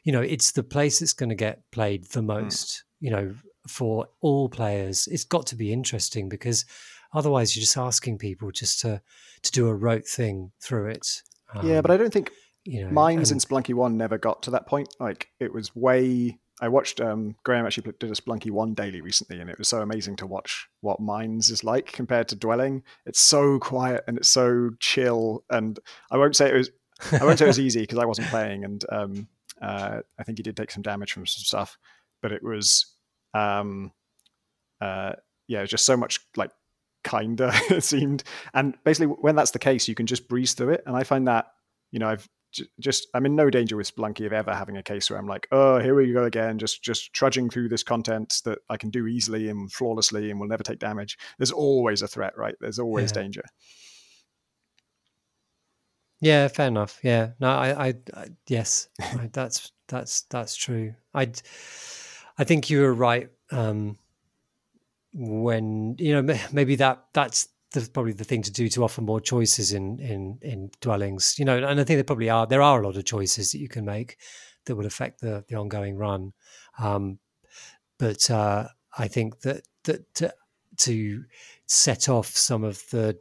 you know it's the place that's going to get played the hmm. most. Mm. You know, for all players, it's got to be interesting because otherwise you're just asking people just to to do a rote thing through it. Um, yeah, but I don't think you know mines and, in Spelunky One never got to that point. Like it was way. I watched um, Graham actually did a Spelunky One daily recently, and it was so amazing to watch what mines is like compared to dwelling. It's so quiet and it's so chill, and I won't say it was. I won't say it was easy because I wasn't playing, and um, uh, I think he did take some damage from some stuff, but it was, um, uh, yeah, was just so much like kinder it seemed. And basically, when that's the case, you can just breeze through it. And I find that, you know, I've just I'm in no danger with Spelunky of ever having a case where I'm like, oh, here we go again, just just trudging through this content that I can do easily and flawlessly and will never take damage. There's always a threat, right? There's always Yeah. danger. Yeah, fair enough. Yeah, no, I, I, I yes, I, that's that's that's true. I, I think you were right. Um, when you know maybe that that's the, probably the thing to do to offer more choices in in in dwellings. You know, and I think there probably are there are a lot of choices that you can make that would affect the the ongoing run. Um, but uh, I think that that to, to set off some of the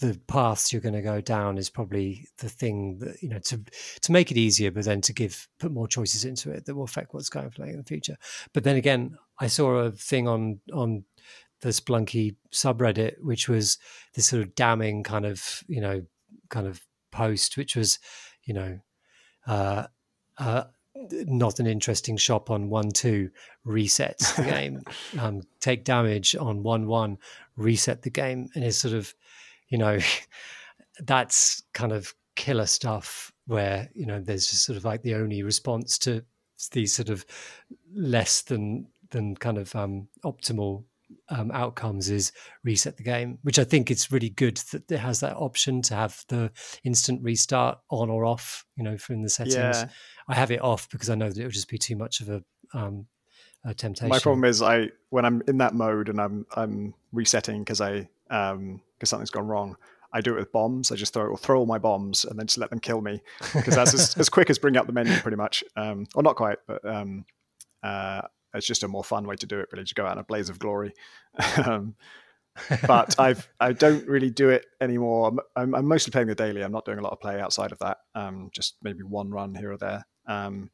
the paths you're going to go down is probably the thing that you know to to make it easier, but then to give put more choices into it that will affect what's going to play in the future. But then again, I saw a thing on on the Spelunky subreddit, which was this sort of damning kind of you know kind of post, which was you know uh, uh, not an interesting shop on one two reset the game, um, take damage on one one reset the game, and it's sort of you know that's kind of killer stuff where you know there's just sort of like the only response to these sort of less than than kind of um, optimal um, outcomes is reset the game, which I think it's really good that it has that option to have the instant restart on or off. You know, from the settings. Yeah. I have it off because I know that it would just be too much of a, um, a temptation. My problem is I when I'm in that mode and I'm I'm resetting because I um because something's gone wrong. I do it with bombs. I just throw throw all my bombs and then just let them kill me because that's as, as quick as bring up the menu, pretty much. Um, or not quite, but um, uh, it's just a more fun way to do it. Really, to go out in a blaze of glory. um, but I've I don't really do it anymore. I'm, I'm, I'm mostly playing the daily. I'm not doing a lot of play outside of that. Um, just maybe one run here or there. Um,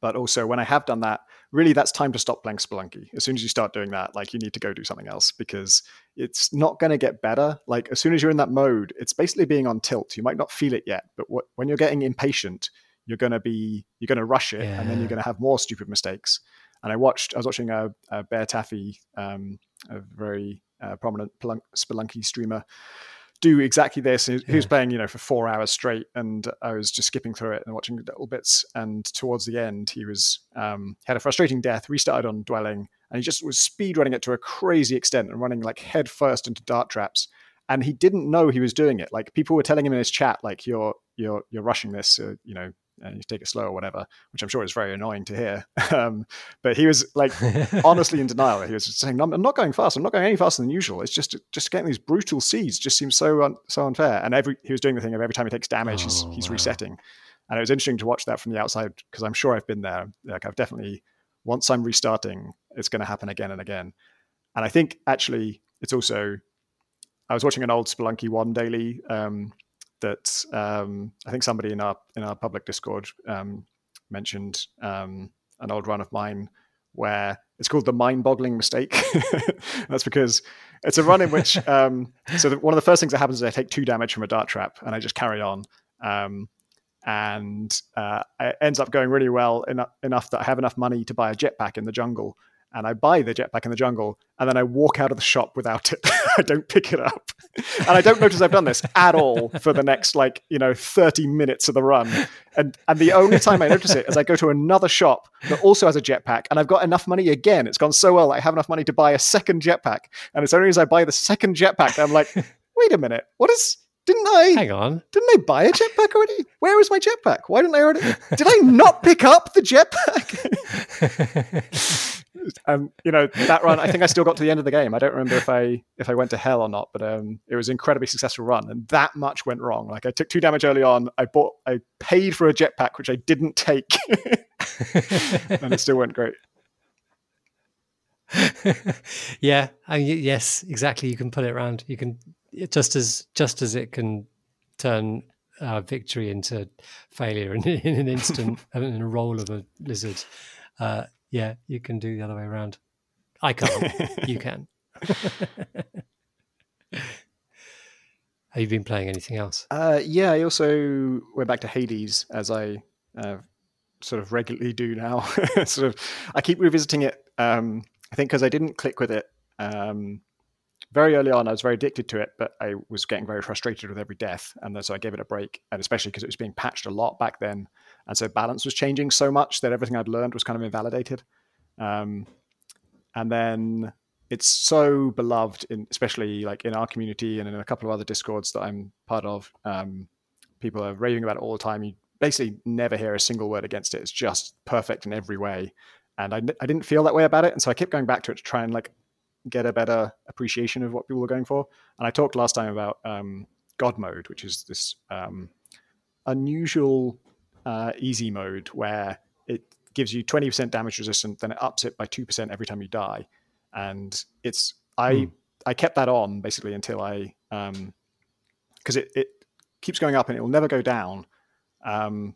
but also when I have done that, really that's time to stop playing Spelunky. As soon as you start doing that, like you need to go do something else because it's not going to get better. Like as soon as you're in that mode, it's basically being on tilt. You might not feel it yet, but what, when you're getting impatient, you're going to be you're going to rush it, and then you're going to have more stupid mistakes. And I watched, I was watching a, a Bear Taffy, um, a very uh, prominent Pelun- Spelunky streamer, do exactly this. He, he was Yeah. playing, you know, for four hours straight, and I was just skipping through it and watching little bits. And towards the end, he was um, had a frustrating death, restarted on dwelling, and he just was speed running it to a crazy extent and running like head first into dart traps. And he didn't know he was doing it. Like people were telling him in his chat, like you're you're you're rushing this, uh, you know, and you take it slow or whatever, which I'm sure is very annoying to hear. um, but he was like honestly in denial. He was just saying, "I'm not going fast. I'm not going any faster than usual. It's just just getting these brutal seeds just seems so un, so unfair." And every he was doing the thing of every time he takes damage, he's Oh, he's wow. resetting. And it was interesting to watch that from the outside because I'm sure I've been there. Like I've definitely once I'm restarting, it's going to happen again and again. And I think actually it's also I was watching an old Spelunky One daily um, that um, I think somebody in our in our public Discord um, mentioned um, an old run of mine where it's called the mind-boggling mistake. That's because it's a run in which um, so the, one of the first things that happens is I take two damage from a dart trap and I just carry on. Um, and uh, it ends up going really well enough, enough that I have enough money to buy a jetpack in the jungle. And I buy the jetpack in the jungle, and then I walk out of the shop without it. I don't pick it up, and I don't notice I've done this at all for the next like you know thirty minutes of the run. And and the only time I notice it is I go to another shop that also has a jetpack, and I've got enough money again. It's gone so well, I have enough money to buy a second jetpack, and it's only as I buy the second jetpack that I'm like, wait a minute, what is? Didn't I? Hang on. Didn't I buy a jetpack already? Where is my jetpack? Why didn't I already? Did I not pick up the jetpack? Um, you know that run. I think I still got to the end of the game. I don't remember if I if I went to hell or not, but um, it was an incredibly successful run, and that much went wrong. Like I took two damage early on. I bought, I paid for a jetpack which I didn't take, and it still went great. yeah, I yes, exactly. You can put it around. You can just as just as it can turn uh, victory into failure in, in an instant in a roll of a lizard. Uh, yeah, you can do the other way around. I can't. you can. Have you been playing anything else? Uh, yeah, I also went back to Hades as I uh, sort of regularly do now. sort of, I keep revisiting it. Um, I think because I didn't click with it um, very early on. I was very addicted to it, but I was getting very frustrated with every death, and so I gave it a break. And especially because it was being patched a lot back then, and so balance was changing so much that everything I'd learned was kind of invalidated. Um, and then it's so beloved, in, especially like in our community and in a couple of other discords that I'm part of. Um, people are raving about it all the time. You basically never hear a single word against it. It's just perfect in every way. And I, I didn't feel that way about it, and so I kept going back to it to try and like get a better appreciation of what people were going for. And I talked last time about um, God mode, which is this um, unusual uh, easy mode where it gives you 20% damage resistance, then it ups it by 2% every time you die. And it's, I, mm. I kept that on basically until I, um, cause it, it keeps going up and it will never go down. Um,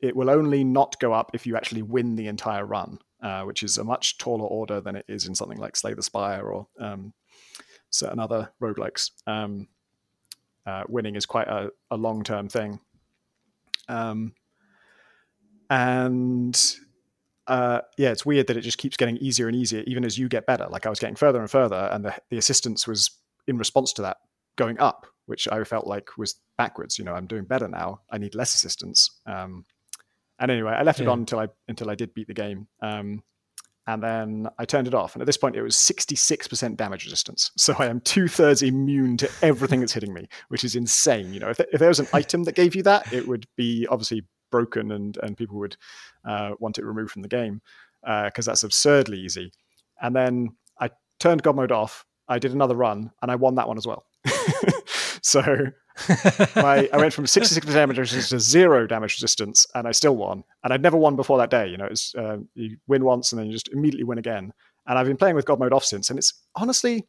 it will only not go up if you actually win the entire run, uh, which is a much taller order than it is in something like Slay the Spire or um, certain other roguelikes. Um, uh, winning is quite a, a long term thing. Um, and uh, yeah, it's weird that it just keeps getting easier and easier, even as you get better. Like I was getting further and further, and the, the assistance was in response to that going up, which I felt like was backwards. You know, I'm doing better now. I need less assistance. Um, and anyway, I left yeah. it on until I until I did beat the game. Um, and then I turned it off. And at this point, it was 66% damage resistance. So I am two thirds immune to everything that's hitting me, which is insane. You know, if, if there was an item that gave you that, it would be obviously broken and and people would uh, want it removed from the game because uh, that's absurdly easy. And then I turned God mode off. I did another run and I won that one as well. so my, I went from 66% damage resistance to zero damage resistance, and I still won. And I'd never won before that day. You know, it's uh, you win once and then you just immediately win again. And I've been playing with God mode off since, and it's honestly,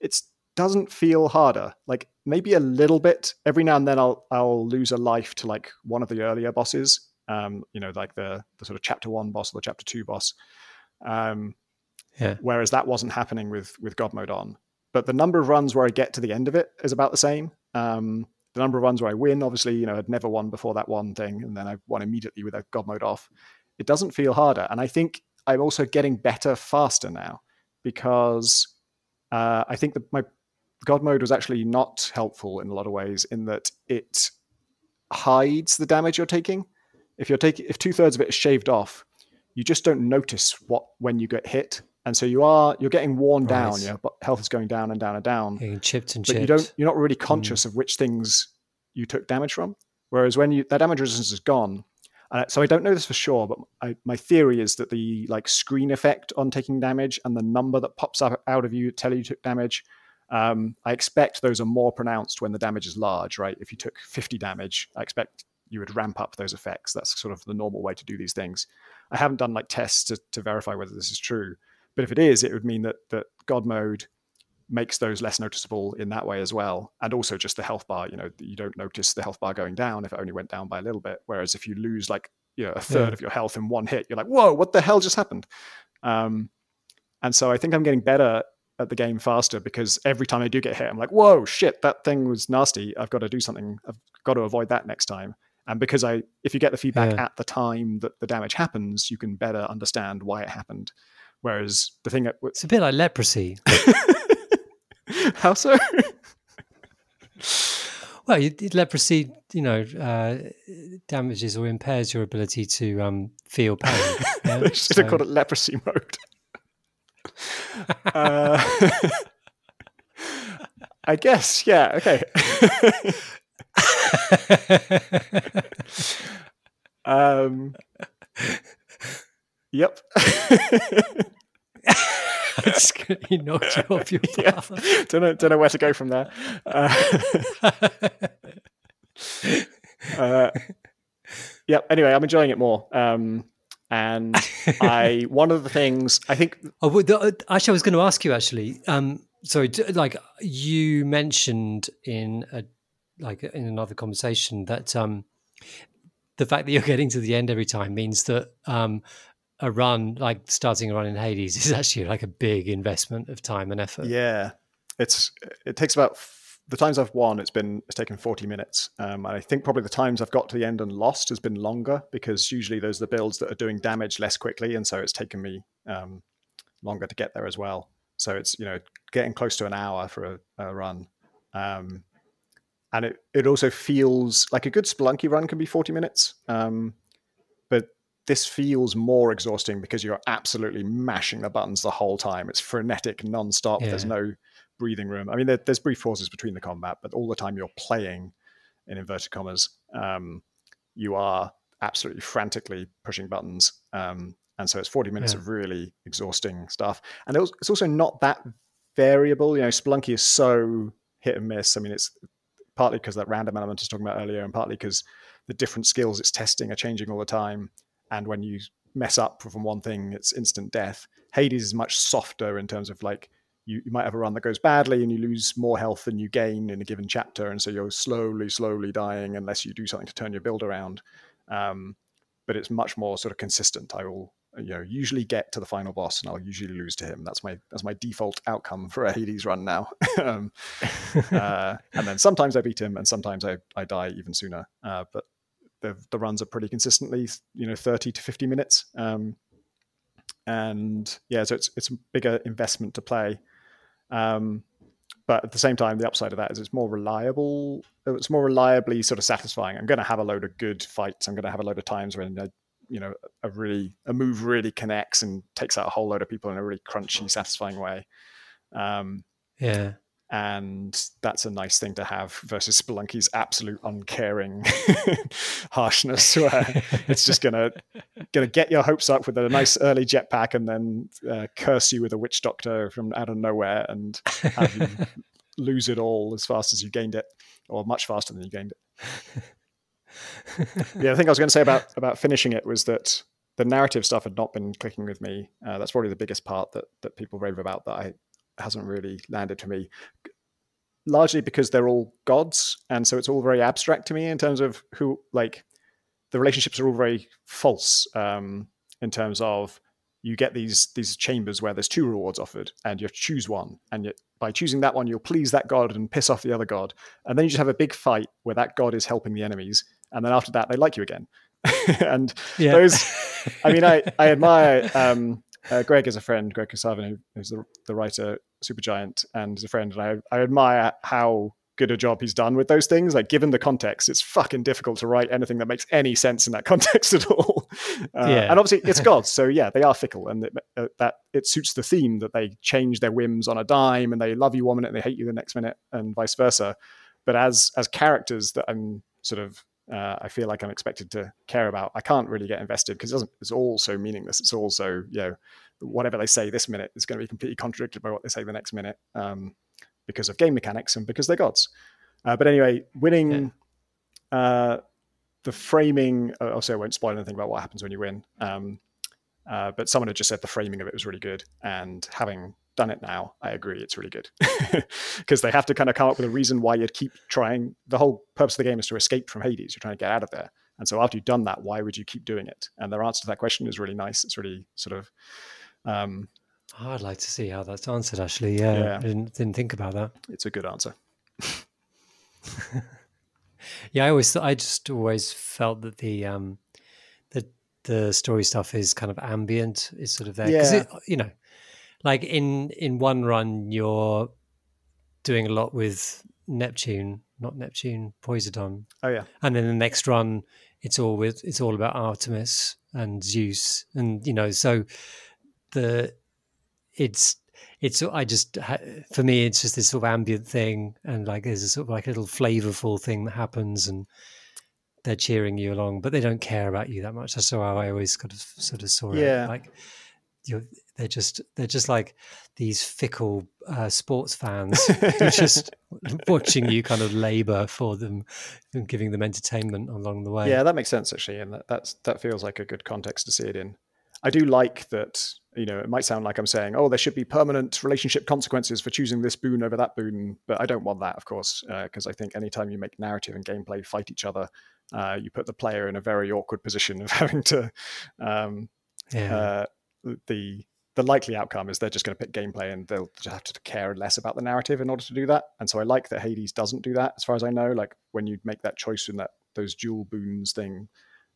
it doesn't feel harder. Like maybe a little bit. Every now and then, I'll I'll lose a life to like one of the earlier bosses. Um, you know, like the the sort of chapter one boss or the chapter two boss. Um, yeah. Whereas that wasn't happening with with God mode on. But the number of runs where I get to the end of it is about the same. Um, the number of runs where I win, obviously, you know, I'd never won before that one thing, and then I won immediately with a God mode off. It doesn't feel harder, and I think I'm also getting better faster now because uh, I think that my God mode was actually not helpful in a lot of ways in that it hides the damage you're taking. If you're taking, if two thirds of it is shaved off, you just don't notice what when you get hit and so you are you're getting worn right. down. Your health is going down and down and down. Getting chipped and but chipped. you don't you're not really mm. conscious mm. of which things you took damage from. Whereas when you that damage resistance is gone, uh, so I don't know this for sure, but I, my theory is that the like screen effect on taking damage and the number that pops up out of you tell you you took damage. Um, I expect those are more pronounced when the damage is large, right? If you took 50 damage, I expect you would ramp up those effects. That's sort of the normal way to do these things. I haven't done like tests to, to verify whether this is true, but if it is, it would mean that that God mode makes those less noticeable in that way as well. And also just the health bar, you know, you don't notice the health bar going down if it only went down by a little bit. Whereas if you lose like, you know, a third yeah. of your health in one hit, you're like, whoa, what the hell just happened? Um, and so I think I'm getting better at the game faster because every time I do get hit, I'm like, whoa, shit, that thing was nasty. I've got to do something. I've got to avoid that next time. And because I, if you get the feedback yeah. at the time that the damage happens, you can better understand why it happened. Whereas the thing that it's a bit like leprosy. How so? well, you, leprosy, you know, uh, damages or impairs your ability to um, feel pain. Yeah? they should so... have called it leprosy mode. uh, I guess, yeah, okay. um, Yep. just, he knocked you off your path. Yeah. Don't know, don't know where to go from there. Uh, uh, yeah. Anyway, I'm enjoying it more. Um, And I, one of the things I think. Oh, the, uh, actually, I was going to ask you. Actually, um, sorry, like you mentioned in a like in another conversation that um, the fact that you're getting to the end every time means that um, a run like starting a run in Hades is actually like a big investment of time and effort. Yeah, it's it takes about the times I've won, it's been it's taken 40 minutes. Um, and I think probably the times I've got to the end and lost has been longer because usually those are the builds that are doing damage less quickly, and so it's taken me um, longer to get there as well. So it's you know getting close to an hour for a, a run, um, and it it also feels like a good Spelunky run can be 40 minutes, um, this feels more exhausting because you're absolutely mashing the buttons the whole time. It's frenetic, non-stop. Yeah. There's no breathing room. I mean, there, there's brief pauses between the combat, but all the time you're playing, in inverted commas, um, you are absolutely frantically pushing buttons. Um, and so it's 40 minutes yeah. of really exhausting stuff. And it's also not that variable. You know, Spelunky is so hit and miss. I mean, it's partly because that random element I was talking about earlier, and partly because the different skills it's testing are changing all the time. And when you mess up from one thing, it's instant death. Hades is much softer in terms of like you, you might have a run that goes badly and you lose more health than you gain in a given chapter, and so you're slowly, slowly dying unless you do something to turn your build around. Um, but it's much more sort of consistent. I will, you know, usually get to the final boss, and I'll usually lose to him. That's my that's my default outcome for a Hades run now. um, uh, and then sometimes I beat him, and sometimes I, I die even sooner. Uh, but the the runs are pretty consistently, you know, thirty to fifty minutes. Um, and yeah, so it's it's a bigger investment to play. Um, but at the same time, the upside of that is it's more reliable. It's more reliably sort of satisfying. I'm going to have a load of good fights. I'm going to have a load of times when I, you know a really a move really connects and takes out a whole load of people in a really crunchy, satisfying way. Um, yeah, and that's a nice thing to have versus Spelunky's absolute uncaring harshness, where it's just gonna gonna get your hopes up with a nice early jetpack and then uh, curse you with a witch doctor from out of nowhere and have you lose it all as fast as you gained it, or much faster than you gained it. yeah, I think I was going to say about about finishing it was that the narrative stuff had not been clicking with me. Uh, that's probably the biggest part that that people rave about that I hasn't really landed for me largely because they're all gods and so it's all very abstract to me in terms of who like the relationships are all very false um, in terms of you get these these chambers where there's two rewards offered and you have to choose one and you, by choosing that one you'll please that god and piss off the other god and then you just have a big fight where that god is helping the enemies and then after that they like you again and yeah. those i mean i i admire um, uh, Greg is a friend, Greg Kasavin, who's the, the writer, Supergiant, and is a friend. And I, I admire how good a job he's done with those things. Like, given the context, it's fucking difficult to write anything that makes any sense in that context at all. Uh, yeah. And obviously, it's gods, so yeah, they are fickle, and it, uh, that it suits the theme that they change their whims on a dime, and they love you one minute and they hate you the next minute, and vice versa. But as as characters that I'm sort of uh, I feel like I'm expected to care about. I can't really get invested because it doesn't. It's all so meaningless. It's all so you know, whatever they say this minute is going to be completely contradicted by what they say the next minute um, because of game mechanics and because they're gods. Uh, but anyway, winning. Yeah. Uh, the framing. Uh, also, I won't spoil anything about what happens when you win. Um, uh, but someone had just said the framing of it was really good, and having done it now, I agree it's really good because they have to kind of come up with a reason why you'd keep trying. The whole purpose of the game is to escape from Hades. You're trying to get out of there, and so after you've done that, why would you keep doing it? And their answer to that question is really nice. It's really sort of. Um, oh, I'd like to see how that's answered. Actually, yeah, yeah. I didn't, didn't think about that. It's a good answer. yeah, I always, I just always felt that the um, the the story stuff is kind of ambient. Is sort of there because yeah. you know like in in one run you're doing a lot with Neptune, not Neptune, Poseidon. Oh yeah. And then the next run it's all with it's all about Artemis and Zeus and you know so the it's it's I just for me it's just this sort of ambient thing and like there's a sort of like a little flavorful thing that happens and they're cheering you along but they don't care about you that much that's how I always kind of sort of saw it. yeah. it like you're they're just they're just like these fickle uh, sports fans just watching you kind of labor for them and giving them entertainment along the way. Yeah, that makes sense actually, and that, that's that feels like a good context to see it in. I do like that. You know, it might sound like I'm saying, "Oh, there should be permanent relationship consequences for choosing this boon over that boon," but I don't want that, of course, because uh, I think anytime you make narrative and gameplay fight each other, uh, you put the player in a very awkward position of having to. Um, yeah. Uh, the the likely outcome is they're just going to pick gameplay and they'll just have to care less about the narrative in order to do that. And so I like that Hades doesn't do that, as far as I know. Like when you make that choice in that those dual boons thing,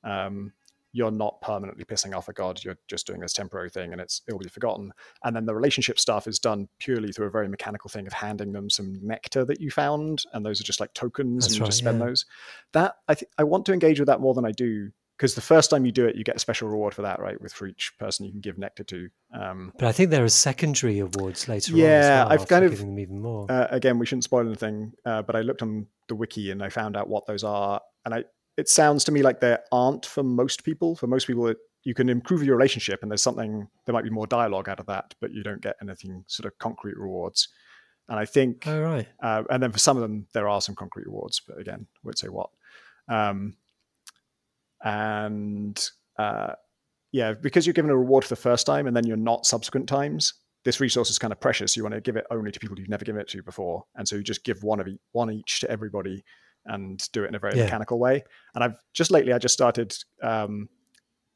um, you're not permanently pissing off a god. You're just doing this temporary thing, and it's it'll be forgotten. And then the relationship stuff is done purely through a very mechanical thing of handing them some nectar that you found, and those are just like tokens, That's and you right, just spend yeah. those. That I I want to engage with that more than I do because the first time you do it, you get a special reward for that, right? With for each person you can give nectar to. Um, but I think there are secondary awards later yeah, on. Yeah, I've kind of giving them even more. Uh, again, we shouldn't spoil anything, uh, but I looked on the wiki and I found out what those are, and I it sounds to me like there aren't for most people. For most people, it, you can improve your relationship, and there's something there might be more dialogue out of that, but you don't get anything sort of concrete rewards. And I think, oh right, uh, and then for some of them there are some concrete rewards, but again, won't say what. Um, and uh, yeah, because you're given a reward for the first time and then you're not subsequent times, this resource is kind of precious. You want to give it only to people you've never given it to before, and so you just give one of each, one each to everybody and do it in a very yeah. mechanical way. And I've just lately I just started um,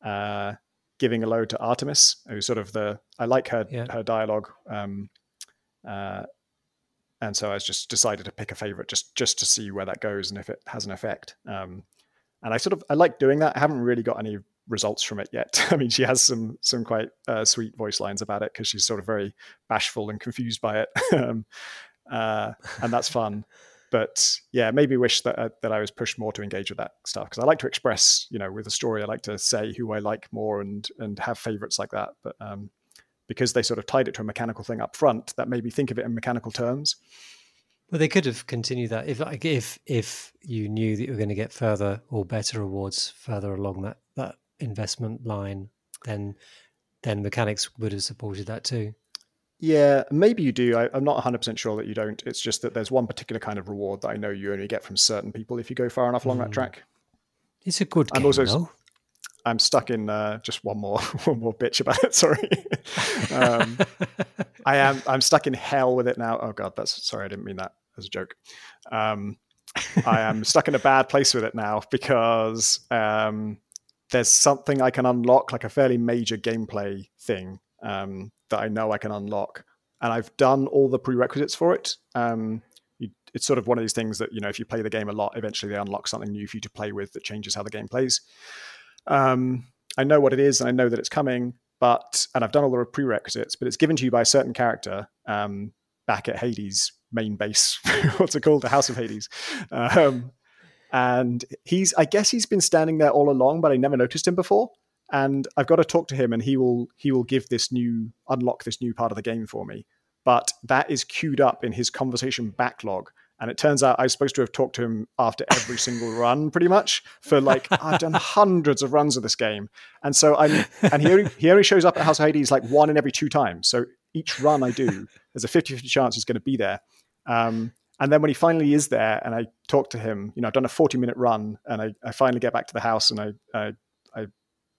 uh, giving a load to Artemis, who's sort of the I like her yeah. her dialogue. Um, uh, and so I just decided to pick a favorite just just to see where that goes and if it has an effect. Um, and I sort of I like doing that. I haven't really got any results from it yet. I mean, she has some some quite uh, sweet voice lines about it because she's sort of very bashful and confused by it, um, uh, and that's fun. But yeah, maybe wish that uh, that I was pushed more to engage with that stuff because I like to express, you know, with a story. I like to say who I like more and and have favorites like that. But um, because they sort of tied it to a mechanical thing up front, that made me think of it in mechanical terms. Well, they could have continued that if, like, if if you knew that you were going to get further or better rewards further along that that investment line, then then mechanics would have supported that too. Yeah, maybe you do. I, am not 100% sure that you don't. It's just that there's one particular kind of reward that I know you only get from certain people if you go far enough along mm. that hmm. track. It's a good I'm also, though. I'm stuck in uh, just one more one more bitch about it. Sorry, um, I am I'm stuck in hell with it now. Oh god, that's sorry. I didn't mean that as a joke. Um, I am stuck in a bad place with it now because um, there's something I can unlock, like a fairly major gameplay thing um, that I know I can unlock, and I've done all the prerequisites for it. Um, you, it's sort of one of these things that you know, if you play the game a lot, eventually they unlock something new for you to play with that changes how the game plays. Um, I know what it is, and I know that it's coming, but and I've done all the prerequisites, but it's given to you by a certain character um, back at Hades main base. What's it called? The House of Hades. Um, and he's, I guess, he's been standing there all along, but I never noticed him before. And I've got to talk to him, and he will he will give this new unlock this new part of the game for me. But that is queued up in his conversation backlog. And it turns out I was supposed to have talked to him after every single run, pretty much, for like I've done hundreds of runs of this game. And so I'm and he only, he only shows up at House of Hades like one in every two times. So each run I do, there's a 50-50 chance he's going to be there. Um, and then when he finally is there, and I talk to him, you know, I've done a 40 minute run, and I, I finally get back to the house, and I, I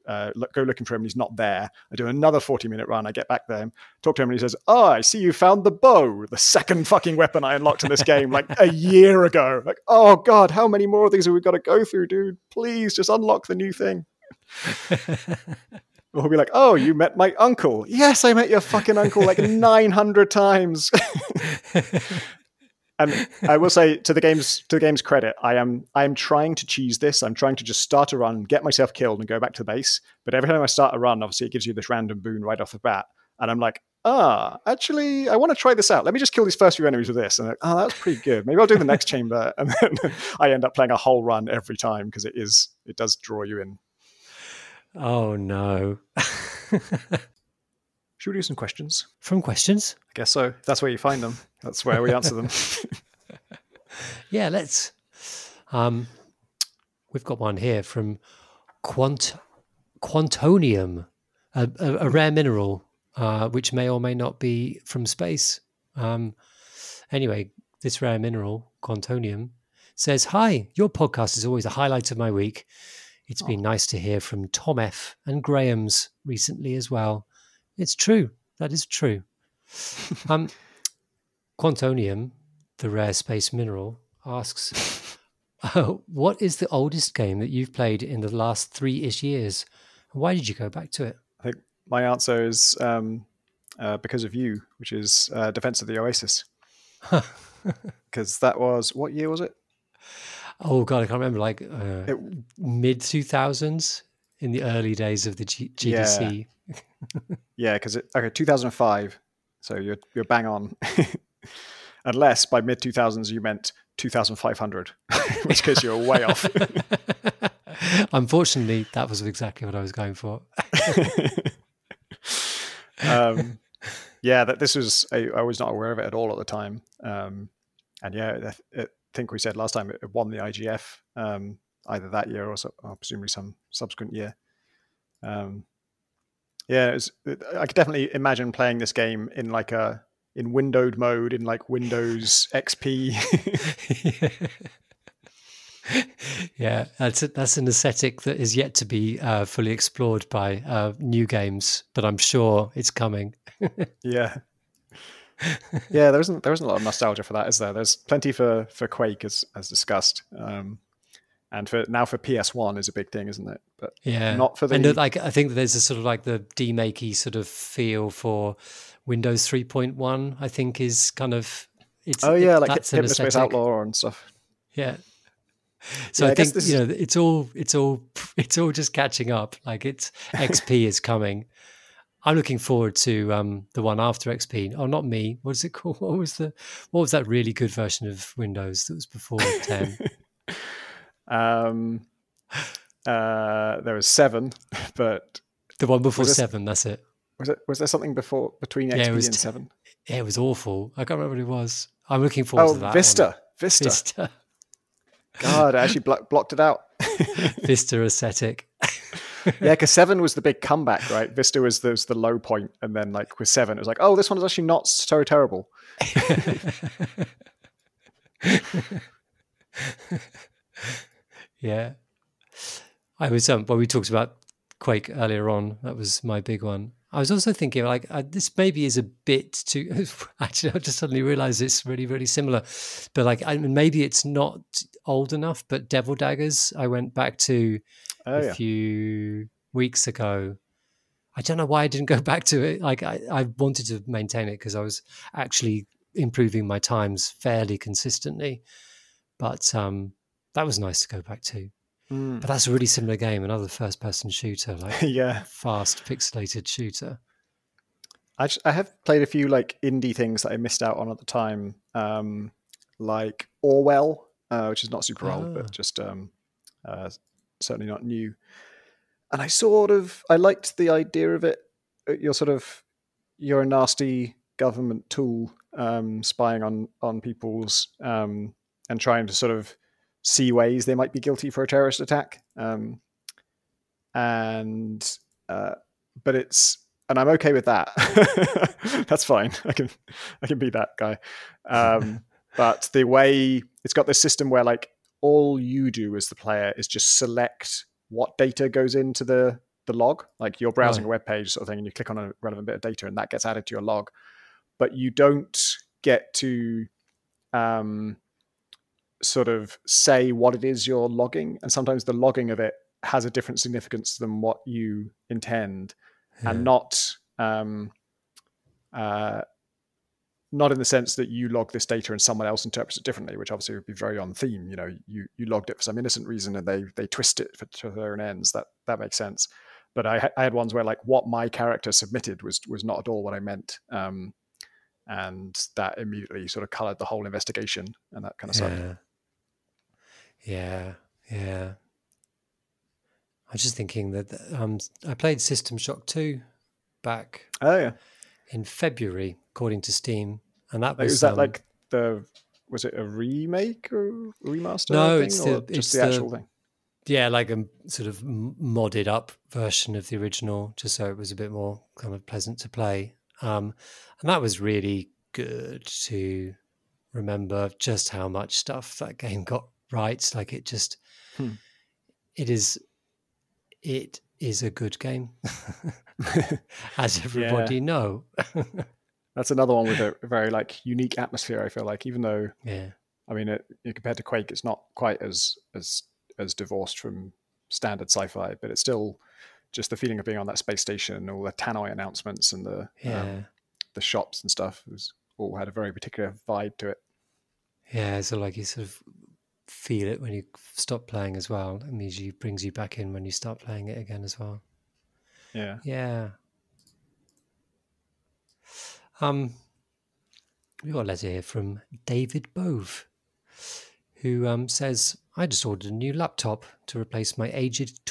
uh, look, go looking for him, and he's not there. I do another 40 minute run. I get back there, talk to him, and he says, "Oh, I see you found the bow, the second fucking weapon I unlocked in this game like a year ago." Like, oh god, how many more of these have we got to go through, dude? Please just unlock the new thing. Or he'll be like, "Oh, you met my uncle." Yes, I met your fucking uncle like nine hundred times. and I will say to the game's to the game's credit, I am I am trying to cheese this. I'm trying to just start a run, get myself killed, and go back to the base. But every time I start a run, obviously it gives you this random boon right off the bat, and I'm like, ah, actually, I want to try this out. Let me just kill these first few enemies with this. And like, oh, that's pretty good. Maybe I'll do the next chamber, and then I end up playing a whole run every time because it is it does draw you in Oh no. Should we do some questions? From questions? I guess so. That's where you find them. That's where we answer them. yeah, let's. Um, we've got one here from Quant Quantonium. a, a, a rare mineral, uh, which may or may not be from space. Um, anyway, this rare mineral, quantonium, says, Hi, your podcast is always a highlight of my week. It's been nice to hear from Tom F. and Graham's recently as well. It's true. That is true. um, Quantonium, the rare space mineral, asks, oh, What is the oldest game that you've played in the last three ish years? Why did you go back to it? I think my answer is um, uh, because of you, which is uh, Defense of the Oasis. Because that was, what year was it? Oh, God, I can't remember. Like uh, mid 2000s in the early days of the G- GDC. Yeah, because yeah, okay, 2005. So you're you're bang on. Unless by mid 2000s you meant 2500, which case you're way off. Unfortunately, that was exactly what I was going for. um, yeah, that this was I, I, was not aware of it at all at the time. Um, and yeah, I, I, think we said last time it, won the IGF um, either that year or, so, or, presumably some subsequent year. Um, yeah, was, I could definitely imagine playing this game in like a in windowed mode in like Windows XP. yeah, that's a, that's an aesthetic that is yet to be uh, fully explored by uh, new games, but I'm sure it's coming. yeah, yeah. There isn't there isn't a lot of nostalgia for that, is there? There's plenty for for Quake as as discussed, um, and for now for PS One is a big thing, isn't it? But yeah, not for the and like I think there's a sort of like the demakey sort of feel for Windows 3.1. I think is kind of it's oh yeah, it, like Hypnospace Outlaw and stuff. Yeah, so yeah, I, I think you know it's all it's all it's all just catching up. Like it's XP is coming. I'm looking forward to um, the one after XP. Oh, not me. What is it called? What was the what was that really good version of Windows that was before 10? Um, uh, there was seven, but the one before seven. That's it. Was it? Was there something before between XP yeah, and seven? Yeah, it was awful. I can't remember what it was. I'm looking forward oh, to that. Vista. One. Vista. Vista. God, I actually blo- blocked it out. Vista aesthetic. yeah, because seven was the big comeback, right? Vista was the, was the low point, and then like with seven, it was like, oh, this one is actually not so terrible. Yeah, I was um. Well, we talked about Quake earlier on. That was my big one. I was also thinking, like, uh, this maybe is a bit too. Actually, I just suddenly realized it's really, really similar. But like, I mean, maybe it's not old enough. But Devil Daggers, I went back to oh, a yeah. few weeks ago. I don't know why I didn't go back to it. Like, I, I wanted to maintain it because I was actually improving my times fairly consistently. But um, that was nice to go back to. Mm. But that's a really similar game, another first person shooter, like yeah, fast pixelated shooter. I, just, I have played a few like indie things that I missed out on at the time, um, like Orwell, uh, which is not super oh. old, but ah. just um, uh, certainly not new. And I sort of I liked the idea of it. Uh, you're sort of you're a nasty government tool um, spying on on people's um, and trying to sort of see ways they might be guilty for a terrorist attack. Um, and uh, but it's and I'm okay with that. That's fine. I can I can be that guy. Um, but the way it's got this system where like all you do as the player is just select what data goes into the the log. Like you're browsing a web page sort of thing, and you click on a relevant bit of data, and that gets added to your log. But you don't get to um, sort of say what it is you're logging, and sometimes the logging of it has a different significance than what you intend, yeah. and not um, uh, not in the sense that you log this data and someone else interprets it differently, which obviously would be very on theme. You know, you you logged it for some innocent reason and they they twist it for, to their own ends. That that makes sense. But I, I had ones where like what my character submitted was was not at all what I meant. Um, and that immediately sort of colored the whole investigation and that kind of yeah. stuff. Yeah, yeah. I was just thinking that um, I played System Shock 2 back oh, yeah. in February, according to Steam. And that was. Was that um, like the. Was it a remake or remaster? No, thing, it's the, just it's the actual thing. Yeah, like a sort of modded up version of the original, just so it was a bit more kind of pleasant to play. Um, and that was really good to remember just how much stuff that game got right. Like it just, hmm. it is, it is a good game, as everybody yeah. know. That's another one with a very like unique atmosphere. I feel like, even though, yeah, I mean, it, compared to Quake, it's not quite as as as divorced from standard sci-fi, but it's still just the feeling of being on that space station, all the Tannoy announcements and the yeah. um, the shops and stuff was all had a very particular vibe to it. Yeah, so like you sort of feel it when you stop playing as well. It means you brings you back in when you start playing it again as well. Yeah. Yeah. Um, we got a letter here from David Bove, who um, says, I just ordered a new laptop to replace my aged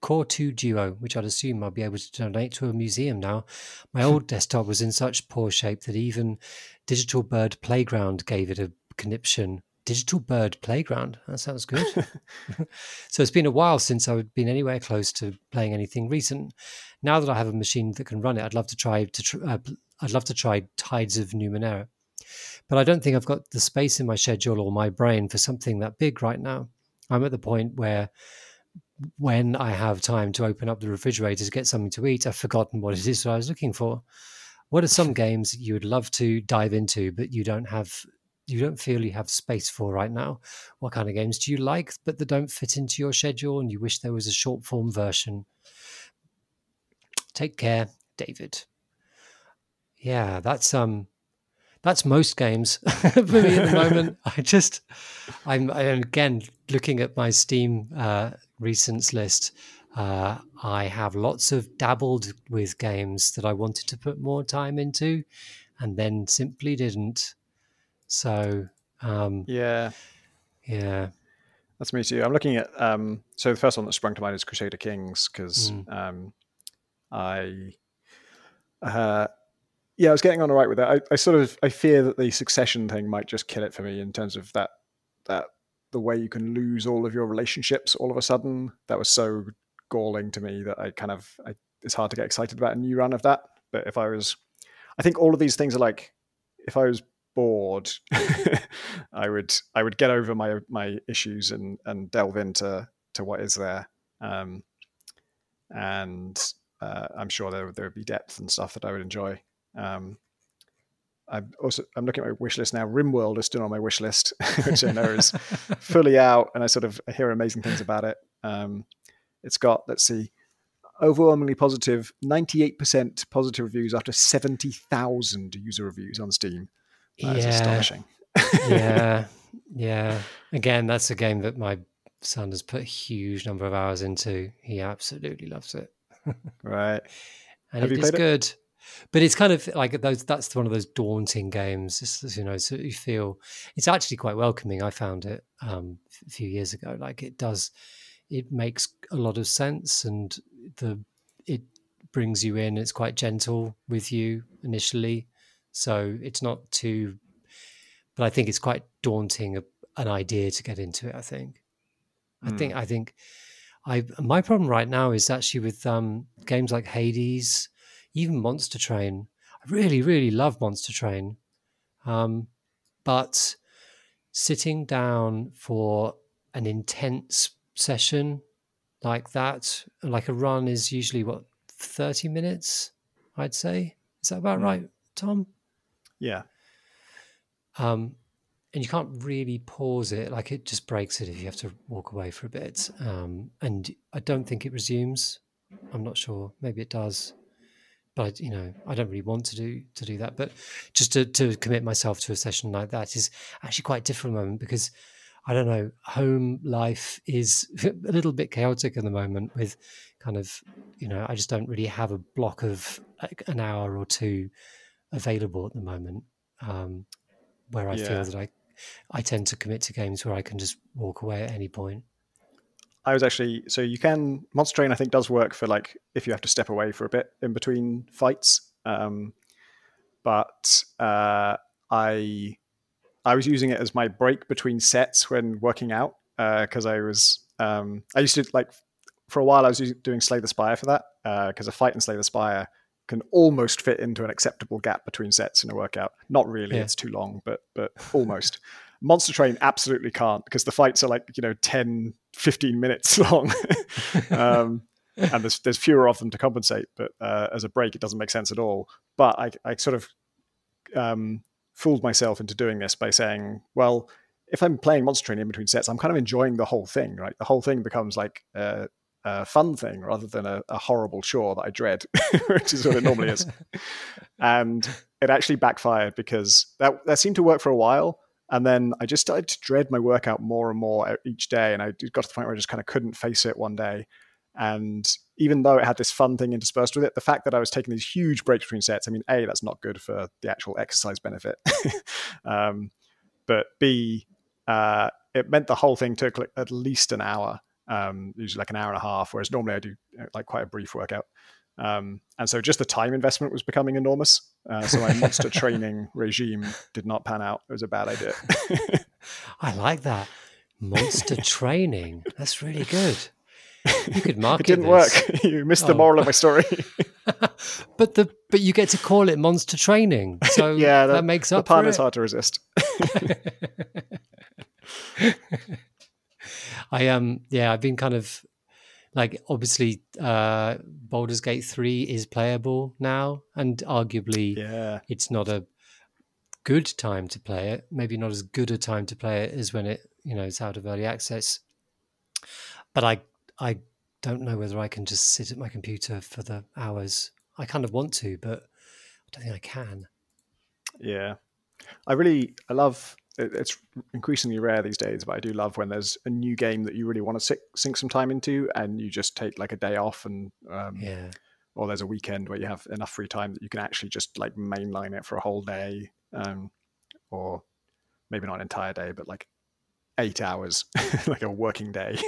Core 2 Duo, which I'd assume I'll be able to donate to a museum now. My old desktop was in such poor shape that even Digital Bird Playground gave it a conniption. Digital Bird Playground. That sounds good. so it's been a while since I've been anywhere close to playing anything recent. Now that I have a machine that can run it, I'd love to try to. Tr- uh, I'd love to try Tides of Numenera, but I don't think I've got the space in my schedule or my brain for something that big right now. I'm at the point where when I have time to open up the refrigerator to get something to eat, I've forgotten what it is that I was looking for. What are some games you would love to dive into, but you don't have you don't feel you have space for right now? What kind of games do you like, but that don't fit into your schedule, and you wish there was a short form version? Take care, David. Yeah, that's um, that's most games for me at the moment. I just, I'm, I'm again looking at my Steam uh, recents list. Uh, I have lots of dabbled with games that I wanted to put more time into, and then simply didn't. So um, yeah, yeah, that's me too. I'm looking at um, so the first one that sprung to mind is Crusader Kings because mm. um, I uh, yeah, I was getting on all right with it. I, I sort of I fear that the succession thing might just kill it for me in terms of that that the way you can lose all of your relationships all of a sudden. That was so galling to me that I kind of I, it's hard to get excited about a new run of that. But if I was, I think all of these things are like if I was bored, I would I would get over my my issues and and delve into to what is there. Um, and uh, I'm sure there there would be depth and stuff that I would enjoy. Um, I'm also I'm looking at my wish list now. RimWorld is still on my wish list, which I know is fully out, and I sort of hear amazing things about it. Um, it's got let's see, overwhelmingly positive, 98% positive reviews after 70,000 user reviews on Steam. That yeah. astonishing. yeah, yeah. Again, that's a game that my son has put a huge number of hours into. He absolutely loves it. right. And Have it is good. It? but it's kind of like those that's one of those daunting games it's, you know so you feel it's actually quite welcoming i found it um, a few years ago like it does it makes a lot of sense and the it brings you in it's quite gentle with you initially so it's not too but i think it's quite daunting an idea to get into it i think mm. i think hmm. i think i my problem right now is actually with um, games like hades even Monster Train. I really, really love Monster Train. Um, but sitting down for an intense session like that, like a run is usually what, 30 minutes, I'd say. Is that about mm. right, Tom? Yeah. Um, and you can't really pause it. Like it just breaks it if you have to walk away for a bit. Um, and I don't think it resumes. I'm not sure. Maybe it does but you know I don't really want to do to do that. But just to to commit myself to a session like that is actually quite different moment because I don't know home life is a little bit chaotic at the moment with kind of you know I just don't really have a block of like an hour or two available at the moment um, where I yeah. feel that I I tend to commit to games where I can just walk away at any point. I was actually so you can Monster Train I think does work for like if you have to step away for a bit in between fights. Um, but uh, I I was using it as my break between sets when working out because uh, I was Um, I used to like for a while. I was doing Slay the Spire for that because uh, a fight in Slay the Spire can almost fit into an acceptable gap between sets in a workout. Not really; yeah. it's too long, but but almost. Monster Train absolutely can't because the fights are like you know 10, 15 minutes long. um, and there's there's fewer of them to compensate. But uh, as a break, it doesn't make sense at all. But I, I sort of um, fooled myself into doing this by saying, well, if I'm playing Monster Train in between sets, I'm kind of enjoying the whole thing, right? The whole thing becomes like a, a fun thing rather than a, a, horrible chore that I dread, which is what it normally is. and it actually backfired because that that seemed to work for a while. And then I just started to dread my workout more and more each day. And I got to the point where I just kind of couldn't face it one day. And even though it had this fun thing interspersed with it, the fact that I was taking these huge breaks between sets, I mean, A, that's not good for the actual exercise benefit. um, but B, uh, it meant the whole thing took like at least an hour, um, usually like an hour and a half, whereas normally I do uh, like quite a brief workout. Um, and so just the time investment was becoming enormous. Uh, so my monster training regime did not pan out. It was a bad idea. I like that. Monster training. That's really good. You could market. it didn't this. work. you missed oh. the moral of my story. but the but you get to call it monster training, so yeah, that, that makes up. For it. The pun is hard to resist. I um yeah, I've been kind of like obviously uh Baldur's Gate 3 is playable now and arguably yeah. it's not a good time to play it. Maybe not as good a time to play it as when it, you know, it's out of early access. But I I don't know whether I can just sit at my computer for the hours. I kind of want to, but I don't think I can. Yeah, I really I love. It's increasingly rare these days, but I do love when there's a new game that you really want to sink some time into, and you just take like a day off, and um, yeah, or there's a weekend where you have enough free time that you can actually just like mainline it for a whole day, um, or maybe not an entire day, but like eight hours, like a working day.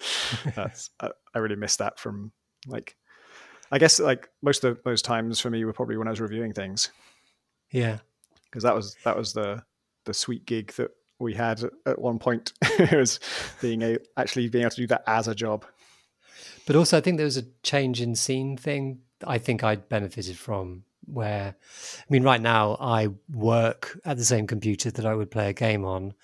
That's I, I, really miss that from like I guess like most of those times for me were probably when I was reviewing things. Yeah, because that was that was the the sweet gig that we had at one point. was being a actually being able to do that as a job. But also, I think there was a change in scene thing. I think I benefited from where, I mean, right now I work at the same computer that I would play a game on,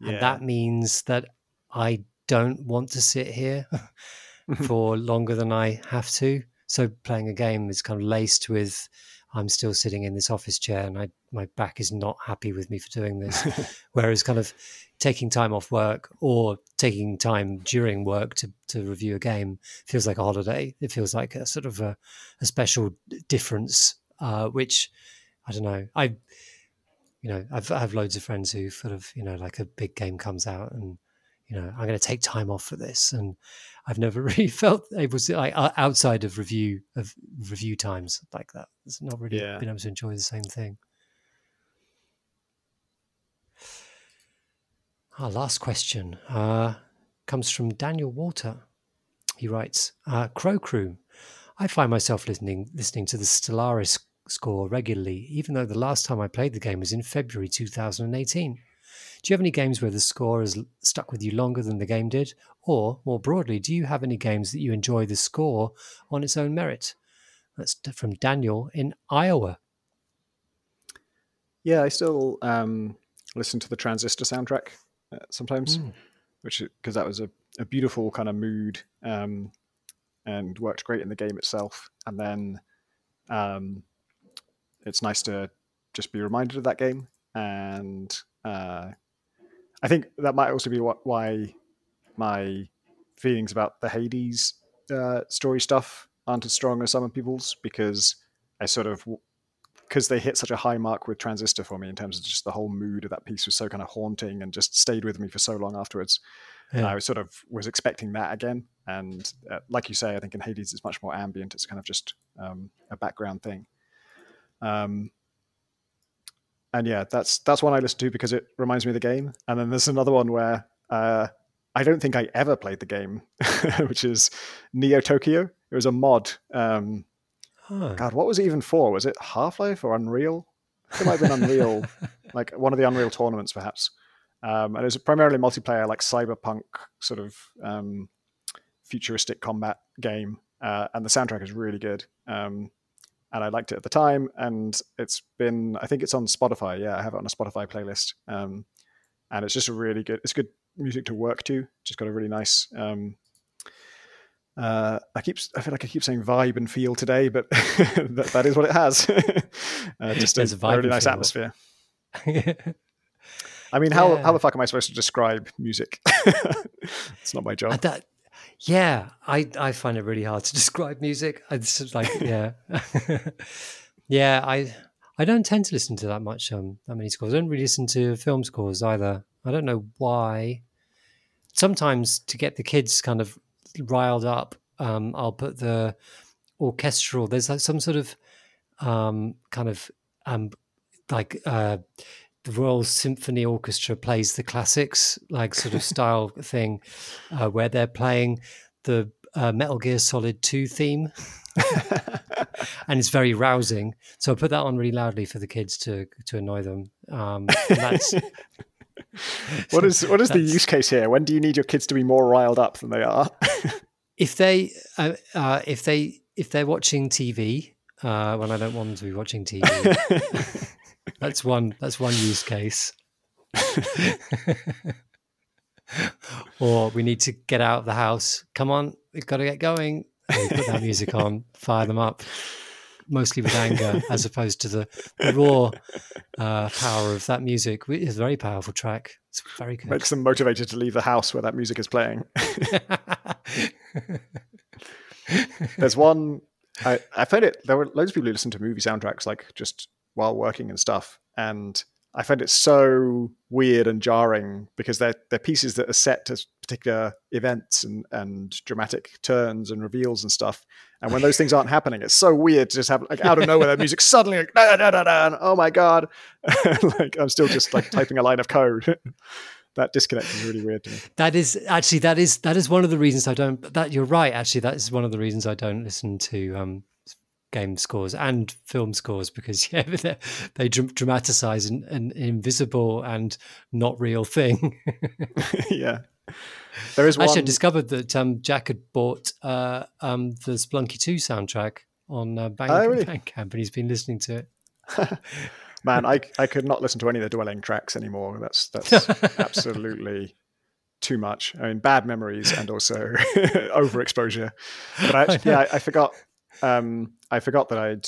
yeah. and that means that I don't want to sit here for longer than I have to. So playing a game is kind of laced with I'm still sitting in this office chair and I, my back is not happy with me for doing this. Whereas kind of taking time off work or taking time during work to, to review a game feels like a holiday. It feels like a sort of a, a special difference, uh, which I don't know. I, you know, I've, I have loads of friends who sort of, you know, like a big game comes out and you know, I'm going to take time off for this. And I've never really felt able to, like, outside of review of review times like that. It's not really yeah. been able to enjoy the same thing. Our last question uh, comes from Daniel Walter. He writes, uh, "Crow Crew, I find myself listening listening to the Stellaris score regularly, even though the last time I played the game was in February 2018. Do you have any games where the score has stuck with you longer than the game did? Or, more broadly, do you have any games that you enjoy the score on its own merit? That's from Daniel in Iowa. Yeah, I still um, listen to the Transistor soundtrack uh, sometimes, mm. which because that was a, a, beautiful kind of mood um, and worked great in the game itself. And then um, it's nice to just be reminded of that game and uh, I think that might also be what, why my feelings about the Hades uh, story stuff aren't as strong as some of people's because I sort of because they hit such a high mark with Transistor for me in terms of just the whole mood of that piece was so kind of haunting and just stayed with me for so long afterwards. Yeah. I was sort of was expecting that again, and uh, like you say, I think in Hades it's much more ambient. It's kind of just um, a background thing. Um, and yeah, that's that's one I listen to because it reminds me of the game. And then there's another one where uh, I don't think I ever played the game, which is Neo Tokyo. It was a mod. Um, huh. God, what was it even for? Was it Half Life or Unreal? It might have been Unreal, like one of the Unreal tournaments, perhaps. Um, and it was primarily multiplayer, like cyberpunk sort of um, futuristic combat game. Uh, and the soundtrack is really good. Um, and I liked it at the time. And it's been, I think it's on Spotify. Yeah, I have it on a Spotify playlist. Um, and it's just a really good, it's good music to work to. Just got a really nice. Um, uh, I keep, I feel like I keep saying vibe and feel today, but that, that is what it has. uh, just a, a, really nice atmosphere. I mean, how yeah. how the fuck am I supposed to describe music? it's not my job. That, yeah, I I find it really hard to describe music. It's like yeah, yeah. I I don't tend to listen to that much um that many scores. I don't really listen to film scores either. I don't know why. Sometimes to get the kids kind of riled up, um, I'll put the orchestral. There's like some sort of um kind of um like uh the Royal Symphony Orchestra plays the classics, like sort of style thing, uh, where they're playing the uh, Metal Gear Solid 2 theme. and it's very rousing. So I put that on really loudly for the kids to to annoy them. Um, that's what is what is the use case here? When do you need your kids to be more riled up than they are? if they uh, uh, if they if they're watching TV uh, when I don't want them to be watching TV, that's one. That's one use case. or we need to get out of the house. Come on, we've got to get going. And put that music on, fire them up, mostly with anger, as opposed to the, the raw uh, power of that music. It's a very powerful track. It's very good. Makes them motivated to leave the house where that music is playing. There's one. I, I found it. There were loads of people who listen to movie soundtracks, like just while working and stuff. And I find it so weird and jarring because they're they're pieces that are set to particular events and, and dramatic turns and reveals and stuff. And when those things aren't happening, it's so weird to just have like out of nowhere that music suddenly like da, da, da, da, oh my god, like I'm still just like typing a line of code. that disconnect is really weird to me. That is actually that is that is one of the reasons I don't. That you're right. Actually, that is one of the reasons I don't listen to um, game scores and film scores because yeah, they, they dramatize an, an, invisible and not real thing. yeah, there is. Actually. I discovered that um, Jack had bought uh, um, the Spelunky Two soundtrack on uh, Bang, oh, really? Bandcamp, and he's been listening to it. Man, I I could not listen to any of the dwelling tracks anymore. That's that's absolutely too much. I mean, bad memories and also overexposure. But I, yeah, I, I forgot um, I forgot that I'd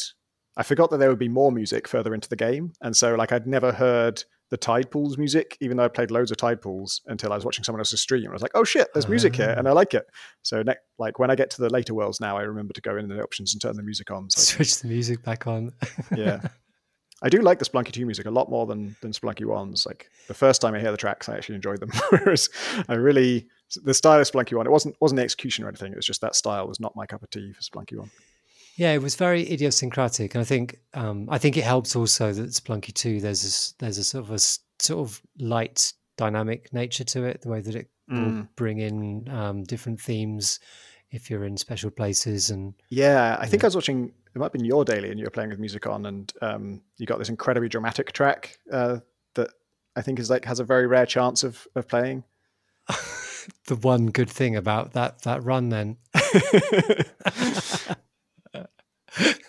I forgot that there would be more music further into the game, and so like I'd never heard the Tide Pools music, even though I played loads of Tide Pools until I was watching someone else's stream. I was like, oh shit, there's music here, and I like it. So ne- like when I get to the later worlds now, I remember to go in the options and turn the music on. So Switch the music back on. yeah. I do like the Spelunky 2 music a lot more than than Spelunky 1's. Like the first time I hear the tracks, I actually enjoyed them. Whereas I really the style of Spelunky 1, it wasn't wasn't the execution or anything. It was just that style was not my cup of tea for Spelunky 1. Yeah, it was very idiosyncratic, and I think um, I think it helps also that Spelunky Two. There's a, there's a sort of a sort of light, dynamic nature to it. The way that it mm. will bring in um, different themes if you're in special places, and yeah, I think know. I was watching. It might have been your daily, and you were playing with music on, and um, you got this incredibly dramatic track uh, that I think is like has a very rare chance of of playing. the one good thing about that that run, then.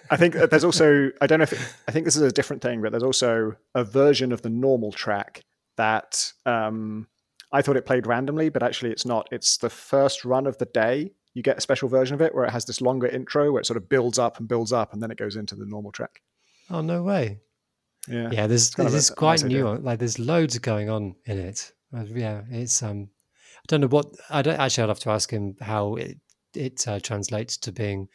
I think there's also I don't know if it, I think this is a different thing, but there's also a version of the normal track that um, I thought it played randomly, but actually it's not. It's the first run of the day. You get a special version of it where it has this longer intro where it sort of builds up and builds up, and then it goes into the normal track. Oh no way! Yeah, yeah. There's this is quite nice new. Like there's loads going on in it. Yeah, it's um. I don't know what I don't actually. I'd have to ask him how it it uh, translates to being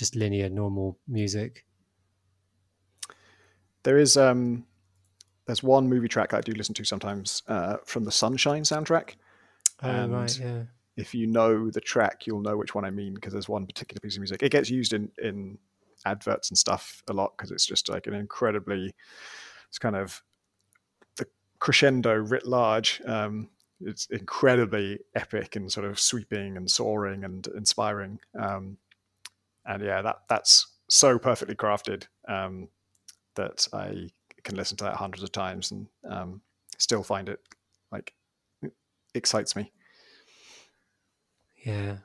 just linear normal music there is um there's one movie track I do listen to sometimes uh, from the Sunshine soundtrack. Oh, and right, yeah. If you know the track, you'll know which one I mean because there's one particular piece of music. It gets used in in adverts and stuff a lot because it's just like an incredibly, it's kind of the crescendo writ large. Um, it's incredibly epic and sort of sweeping and soaring and inspiring. Um, and yeah, that that's so perfectly crafted um, that I can listen to that hundreds of times and um, still find it like excites me. Yeah.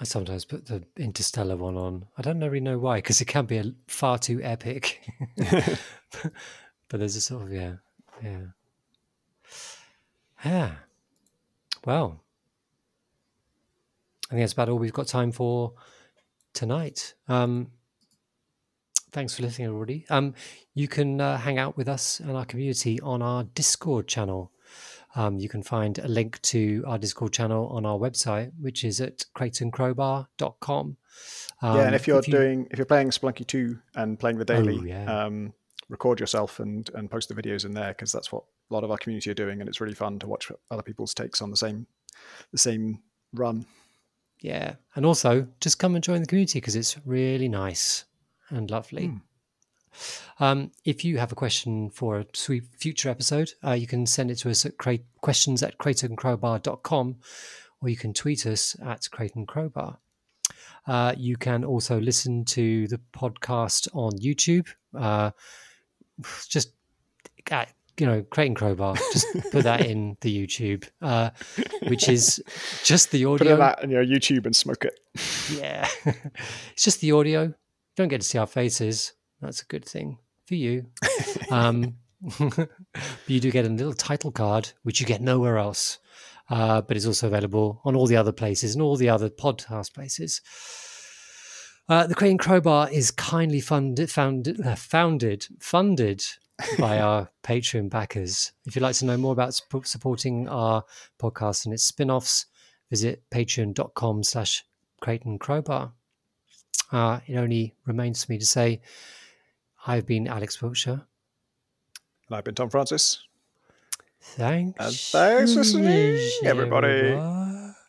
I sometimes put the Interstellar one on. I don't really know why, because it can be a, far too epic. but there's a sort of yeah, yeah, yeah. Well, I think that's about all we've got time for tonight. Um, thanks for listening, everybody. Um, you can uh, hang out with us and our community on our Discord channel. Um, you can find a link to our Discord channel on our website, which is at crateandcrowbar.com. Um, yeah, and if you're if you... doing if you're playing Spelunky 2 and playing the daily, oh, yeah. um, record yourself and and post the videos in there because that's what a lot of our community are doing, and it's really fun to watch other people's takes on the same the same run. Yeah, and also just come and join the community because it's really nice and lovely. Mm. Um, if you have a question for a sweet future episode, uh, you can send it to us at cra- questions at crateandcrowbar.com or you can tweet us at Crowbar. Uh, you can also listen to the podcast on YouTube. Uh, just, uh, you know, Crate and Crowbar, just put that in the YouTube, uh, which is just the audio. Put that in your YouTube and smoke it. yeah. it's just the audio. don't get to see our faces. That's a good thing for you. um, you do get a little title card, which you get nowhere else, uh, but it's also available on all the other places and all the other podcast places. Uh, the Crate and Crowbar is kindly funded, founded, uh, founded, funded by our Patreon backers. If you'd like to know more about supporting our podcast and its spin-offs, visit patreon.com slash and Crowbar. Uh, it only remains for me to say I've been Alex Wiltshire. And I've been Tom Francis. Thanks. And thanks for listening, everybody. everybody.